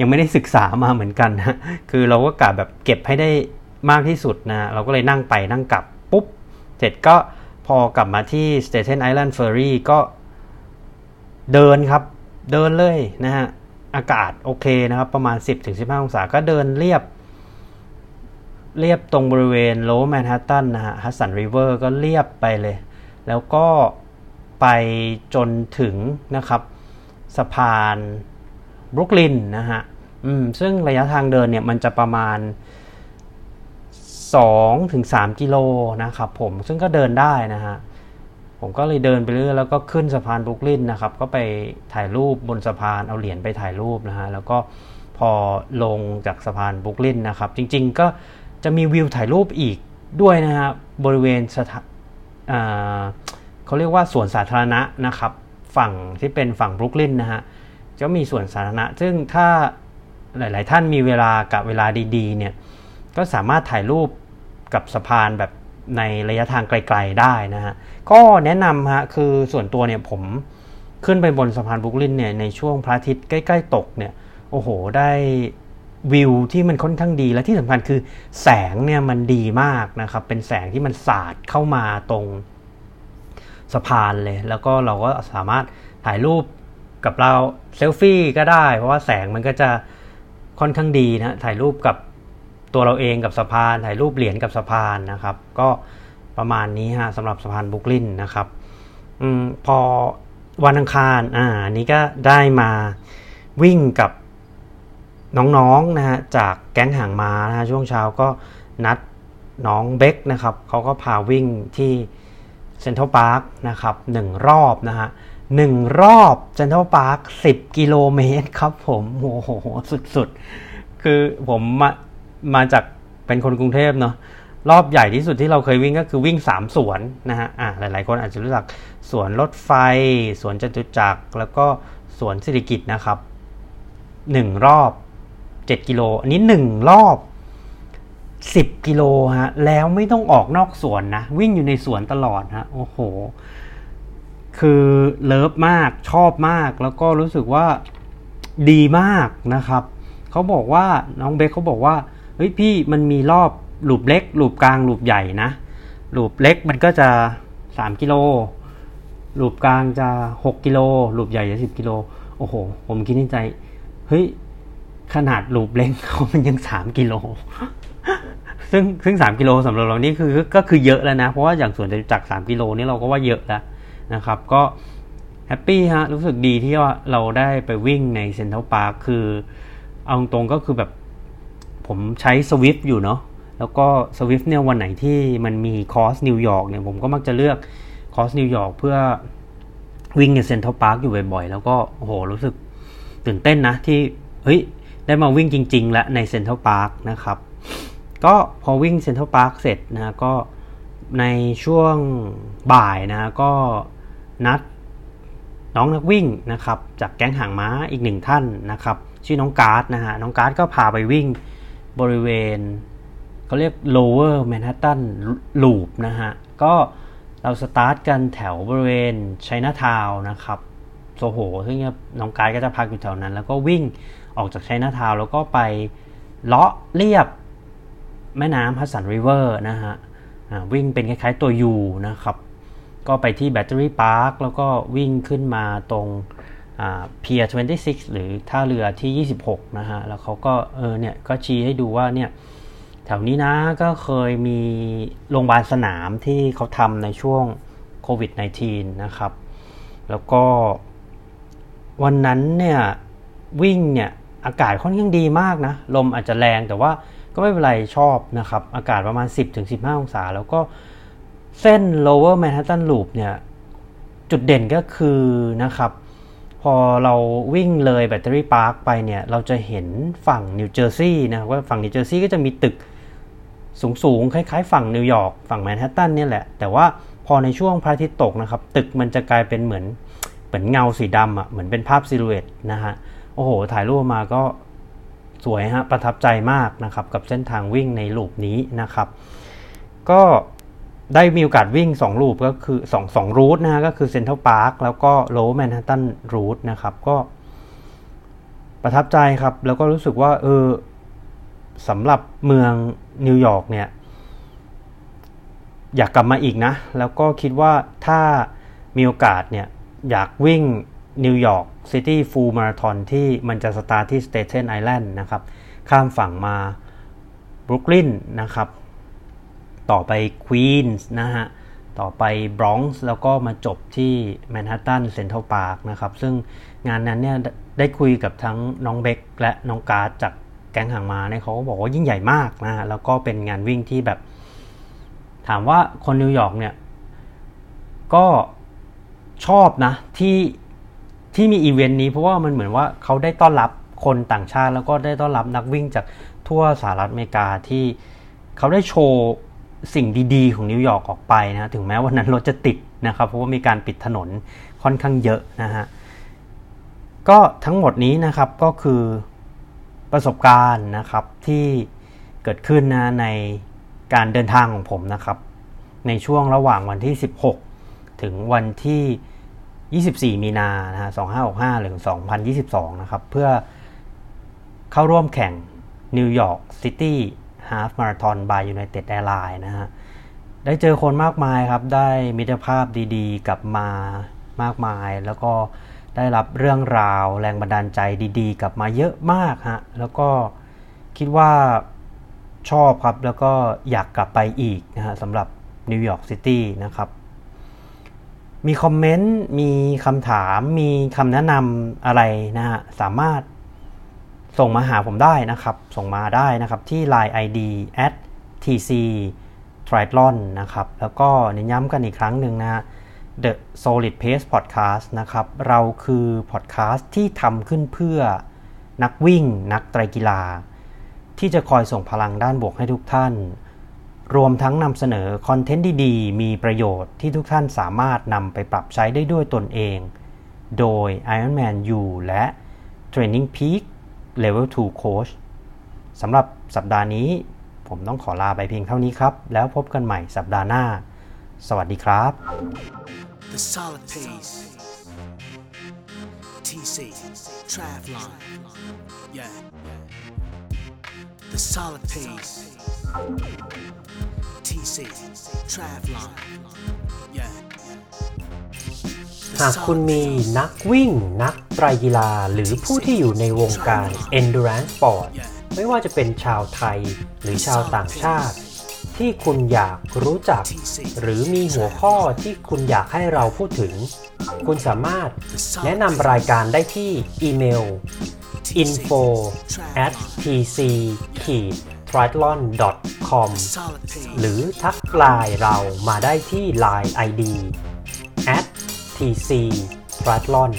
ยังไม่ได้ศึกษามาเหมือนกันนะคือเราก็กะแบบเก็บให้ได้มากที่สุดนะเราก็เลยนั่งไปนั่งกลับปุ๊บ เสร็จก็พอกลับมาที่ Staten Island Ferry ก็เดินครับ เดินเลยนะฮะ อากาศโอเคนะครับ ประมาณ 10-15 องศาก็เดินเรียบ เรียบตรงบริเวณโลแมนฮัตตันนะฮะฮัสสันริเวอร์ก็เรียบไปเลย แล้วก็ไปจนถึงนะครับสะพานบรุกลินนะฮะซึ่งระยะทางเดินเนี่ยมันจะประมาณ 2-3 กิโลนะครับผมซึ่งก็เดินได้นะฮะผมก็เลยเดินไปเรื่อยแล้วก็ขึ้นสะพานบรุกลินนะครับ ก็ไปถ่ายรูปบนสะพานเอาเหรียญไปถ่ายรูปนะฮะแล้วก็พอลงจากสะพานบรุกลินนะครับ จริงๆก็จะมีวิวถ่ายรูปอีกด้วยนะฮะบริเวณสถา เขาเรียกว่าสวนสาธารณะนะครับ ฝั่งที่เป็นฝั่งบรุกลินนะฮะจะมีสวนสาธารณะ ซึ่งถ้าหลาย ๆ ท่านมีเวลากับเวลาดีๆเนี่ยก็สามารถถ่ายรูปกับสะพานแบบในระยะทางไกล ๆ ได้นะฮะ ก็แนะนำฮะ คือส่วนตัวเนี่ยผมขึ้นไปบนสะพานบรุกลินเนี่ยในช่วงพระอาทิตย์ใกล้ ๆ ตกเนี่ย โอ้โห ได้ วิวที่มันค่อนข้างดีและที่สำคัญคือแสงเนี่ยมันดีมากนะครับ เป็นแสงที่มันสาดเข้ามาตรงสะพานเลย แล้วก็เราก็สามารถถ่ายรูปกับเราเซลฟี่ก็ได้ เพราะว่าแสงมันก็จะค่อนข้างดีนะถ่ายรูปกับตัวเราเองกับสะพาน ถ่ายรูปเหรียญกับสะพานนะครับ ก็ประมาณนี้ฮะสำหรับสะพานบุกลินนะครับอพอวันอังคารอ่านี้ก็ได้มาวิ่งกับ น้องๆนนะฮะจากแก๊งห่างมานะฮะช่วงเช้าก็นัดน้องเบคนะครับเขาก็พาวิ่งที่เซ็นทรัลพาร์คนะครับหนึ่งรอบนะฮะหนึ่งรอบเซ็นทรัลพาร์คสิบกิโลเมตรครับผมโอ้โหสุดๆ คือผมมามาจากเป็นคนกรุงเทพเนาะรอบใหญ่ที่สุดที่เราเคยวิ่งก็คือวิ่งสามสวนนะฮะอะหลายๆ คนอาจจะรู้จักสวนรถไฟ สวนจตุจักรแล้วก็สวนสิริกิตนะครับหนึ่งรอบ เจ็ดกิโล อันนี้หนึ่งรอบสิบกิโลฮะ แล้วไม่ต้องออกนอกสวนนะ วิ่งอยู่ในสวนตลอดฮะ โอ้โห คือเลิฟมาก ชอบมาก แล้วก็รู้สึกว่าดีมากนะครับ เขาบอกว่าน้องเบคเขาบอกว่า เฮ้ยพี่มันมีรอบ loop เล็ก loop กลาง loop ใหญ่นะ loop เล็กมันก็จะสามกิโล loop กลางจะหกกิโล loop ใหญ่จะสิบกิโล โอ้โห ผมคิดในใจ เฮ้ย ขนาด loop เล็กเขามันยังสามกิโล ซึ่งซึ่งสามกิโลสำหรับเรานี่คือก็คือเยอะแล้วนะ เพราะว่าอย่างสวนจตุสามกิโลนี่เราก็ว่าเยอะแล้วนะครับ ก็ happy ฮะ รู้สึกดีที่ว่าเราได้ไปวิ่งในเซ็นทรัลพาร์คคือ เอาตรงก็คือแบบผมใช้ Zwift อยู่เนาะแล้วก็ Zwift เนี่ยวันไหนที่มันมีคอร์สนิวยอร์กเนี่ยผมก็มักจะเลือกคอร์สนิวยอร์กเพื่อวิ่งในเซ็นทรัลพาร์คอยู่บ่อยๆ แล้วก็โหรู้สึกตื่นเต้นนะที่ เฮ้ย ได้มาวิ่งจริง ๆ และในเซ็นทรัลพาร์คนะครับ ก็พอวิ่งเซ็นทรัลพาร์คเสร็จนะก็ในช่วงบ่ายนะก็นัดน้องนักวิ่งนะครับจากแก๊งหางม้าอีกหนึ่งท่านนะครับ ชื่อน้องการ์ดนะฮะน้องการ์ดก็พาไปวิ่งบริเวณเขาเรียก lower Manhattan loop นะฮะ ก็เราสตาร์ทกันแถวบริเวณไชน่าทาวน์นะครับโซโหซึ่งน้องการ์ดก็จะพักอยู่แถวนั้น แล้วก็วิ่ง ออกจากไชน่าทาวน์แล้วก็ไปเลาะเลียบแม่น้ำ Hudson River นะฮะวิ่งเป็นคล้ายๆตัว U นะครับ ก็ไปที่แบตเตอรี่พาร์คแล้วก็วิ่งขึ้นมาตรง Pier 26 หรือท่าเรือที่ 26 นะฮะ แล้วเขาก็เออเนี่ยก็ชี้ให้ดูว่าเนี่ยแถวนี้นะก็เคยมีโรงพยาบาลสนามที่เขาทำในช่วงโควิด -19 นะครับ แล้วก็วันนั้นเนี่ยวิ่งเนี่ย อากาศค่อนข้างดีมากนะ ลมอาจจะแรงแต่ว่าก็ไม่เป็นไรชอบนะครับ อากาศประมาณ 10-15 องศา แล้วก็เส้น lower Manhattan loop เนี่ย จุดเด่นก็คือนะครับ พอเราวิ่งเลยแบตเตอรี่พาร์คไปเนี่ย เราจะเห็นฝั่งนิวเจอร์ซีย์นะว่าฝั่งนิวเจอร์ซีย์ก็จะมีตึกสูงๆ คล้ายๆ ฝั่งนิวยอร์กฝั่งแมนฮัตตันเนี่ยแหละ แต่ว่าพอในช่วงพระอาทิตย์ตกนะครับ ตึกมันจะกลายเป็นเหมือนเหมือนเงาสีดำอะเหมือนเป็นภาพ silhouetteนะฮะ โอ้โห ถ่ายรูปมาก็สวยฮะ ประทับใจมากนะครับ กับเส้นทางวิ่งใน loop นี้นะครับ ก็ได้มีโอกาสวิ่ง2 route ก็คือ2 2 route นะฮะก็คือเซ็นทรัลพาร์คแล้วก็ lower Manhattan route นะครับ ก็ประทับใจครับ แล้วก็รู้สึกว่า เออสำหรับเมืองนิวยอร์กเนี่ย อยากกลับมาอีกนะ แล้วก็คิดว่าถ้ามีโอกาสเนี่ย อยากวิ่ง New York City Full Marathon ที่มันจะสตาร์ทที่สเตเทนไอแลนด์นะครับ ข้ามฝั่งมาบรุกลินนะครับ ต่อไปควีนส์นะฮะ ต่อไปบรอนซ์แล้วก็มาจบที่แมนฮัตตันเซ็นทรัลพาร์คนะครับ ซึ่งงานนั้นเนี่ยได้คุยกับทั้งน้องเบคและน้องการ์ดจากแก๊งหางม้าเนี่ยเขาก็บอกว่ายิ่งใหญ่มากนะฮะแล้วก็เป็นงานวิ่งที่แบบ ถามว่าคนนิวยอร์กเนี่ย ก็ชอบนะที่ ที่มีอีเวนต์นี้เพราะว่ามันเหมือนว่าเขาได้ต้อนรับคนต่างชาติ แล้วก็ได้ต้อนรับนักวิ่งจากทั่วสหรัฐอเมริกาที่เขาได้โชว์สิ่งดีๆ ของนิวยอร์กออกไปนะถึงแม้วันนั้นรถจะติดนะครับเพราะว่ามีการปิดถนนค่อนข้างเยอะนะฮะก็ทั้งหมดนี้นะครับก็คือประสบการณ์นะครับที่เกิดขึ้นนะในการเดินทางของผมนะครับ ในช่วงระหว่างวันที่ 16 ถึงวันที่ 24 มีนานะฮะ2565 หรือ 2022 นะครับ เพื่อเข้าร่วมแข่ง New York City Half Marathon by United Airlines นะฮะ ได้เจอคนมากมายครับ ได้มิตรภาพดีๆ กลับมามากมาย แล้วก็ได้รับเรื่องราวแรงบันดาลใจดีๆ กลับมาเยอะมากฮะ แล้วก็คิดว่าชอบครับ แล้วก็อยากกลับไปอีกนะฮะสำหรับนิวยอร์กซิตี้นะครับ มีคอมเมนต์ มีคำถาม มีคำแนะนำอะไรนะฮะ สามารถส่งมาหาผมได้นะครับ ส่งมาได้นะครับที่ Line ID at TC Triathlon นะครับ แล้วก็เน้นย้ำกันอีกครั้งหนึ่งนะฮะ The Solid Pace Podcast นะครับ เราคือพอดแคสต์ที่ทำขึ้นเพื่อนักวิ่ง นักไตรกีฬา ที่จะคอยส่งพลังด้านบวกให้ทุกท่าน รวมทั้งนำเสนอคอนเทนต์ดีๆ มีประโยชน์ที่ทุกท่านสามารถนำไปปรับใช้ได้ด้วยตนเอง โดย Ironman U และ Training Peak Level 2 Coach สำหรับสัปดาห์นี้ ผมต้องขอลาไปเพียงเท่านี้ครับ แล้วพบกันใหม่สัปดาห์หน้า สวัสดีครับ The solid pace. TC. Travlon. Yeah. The solid pace. TC. Travlon. Yeah. The หากคุณ solid มี pace. นักวิ่ง นักไตรกีฬา หรือผู้ที่อยู่ในวงการ endurance sport ไม่ว่าจะเป็นชาวไทยหรือชาวต่างชาติ ที่คุณอยากรู้จัก หรือมีหัวข้อที่คุณอยากให้เราพูดถึง คุณสามารถแนะนำรายการได้ที่อีเมล info at tc triathlon com Solid pace. หรือทักไลน์เรามาได้ที่ Line ID at tc triathlon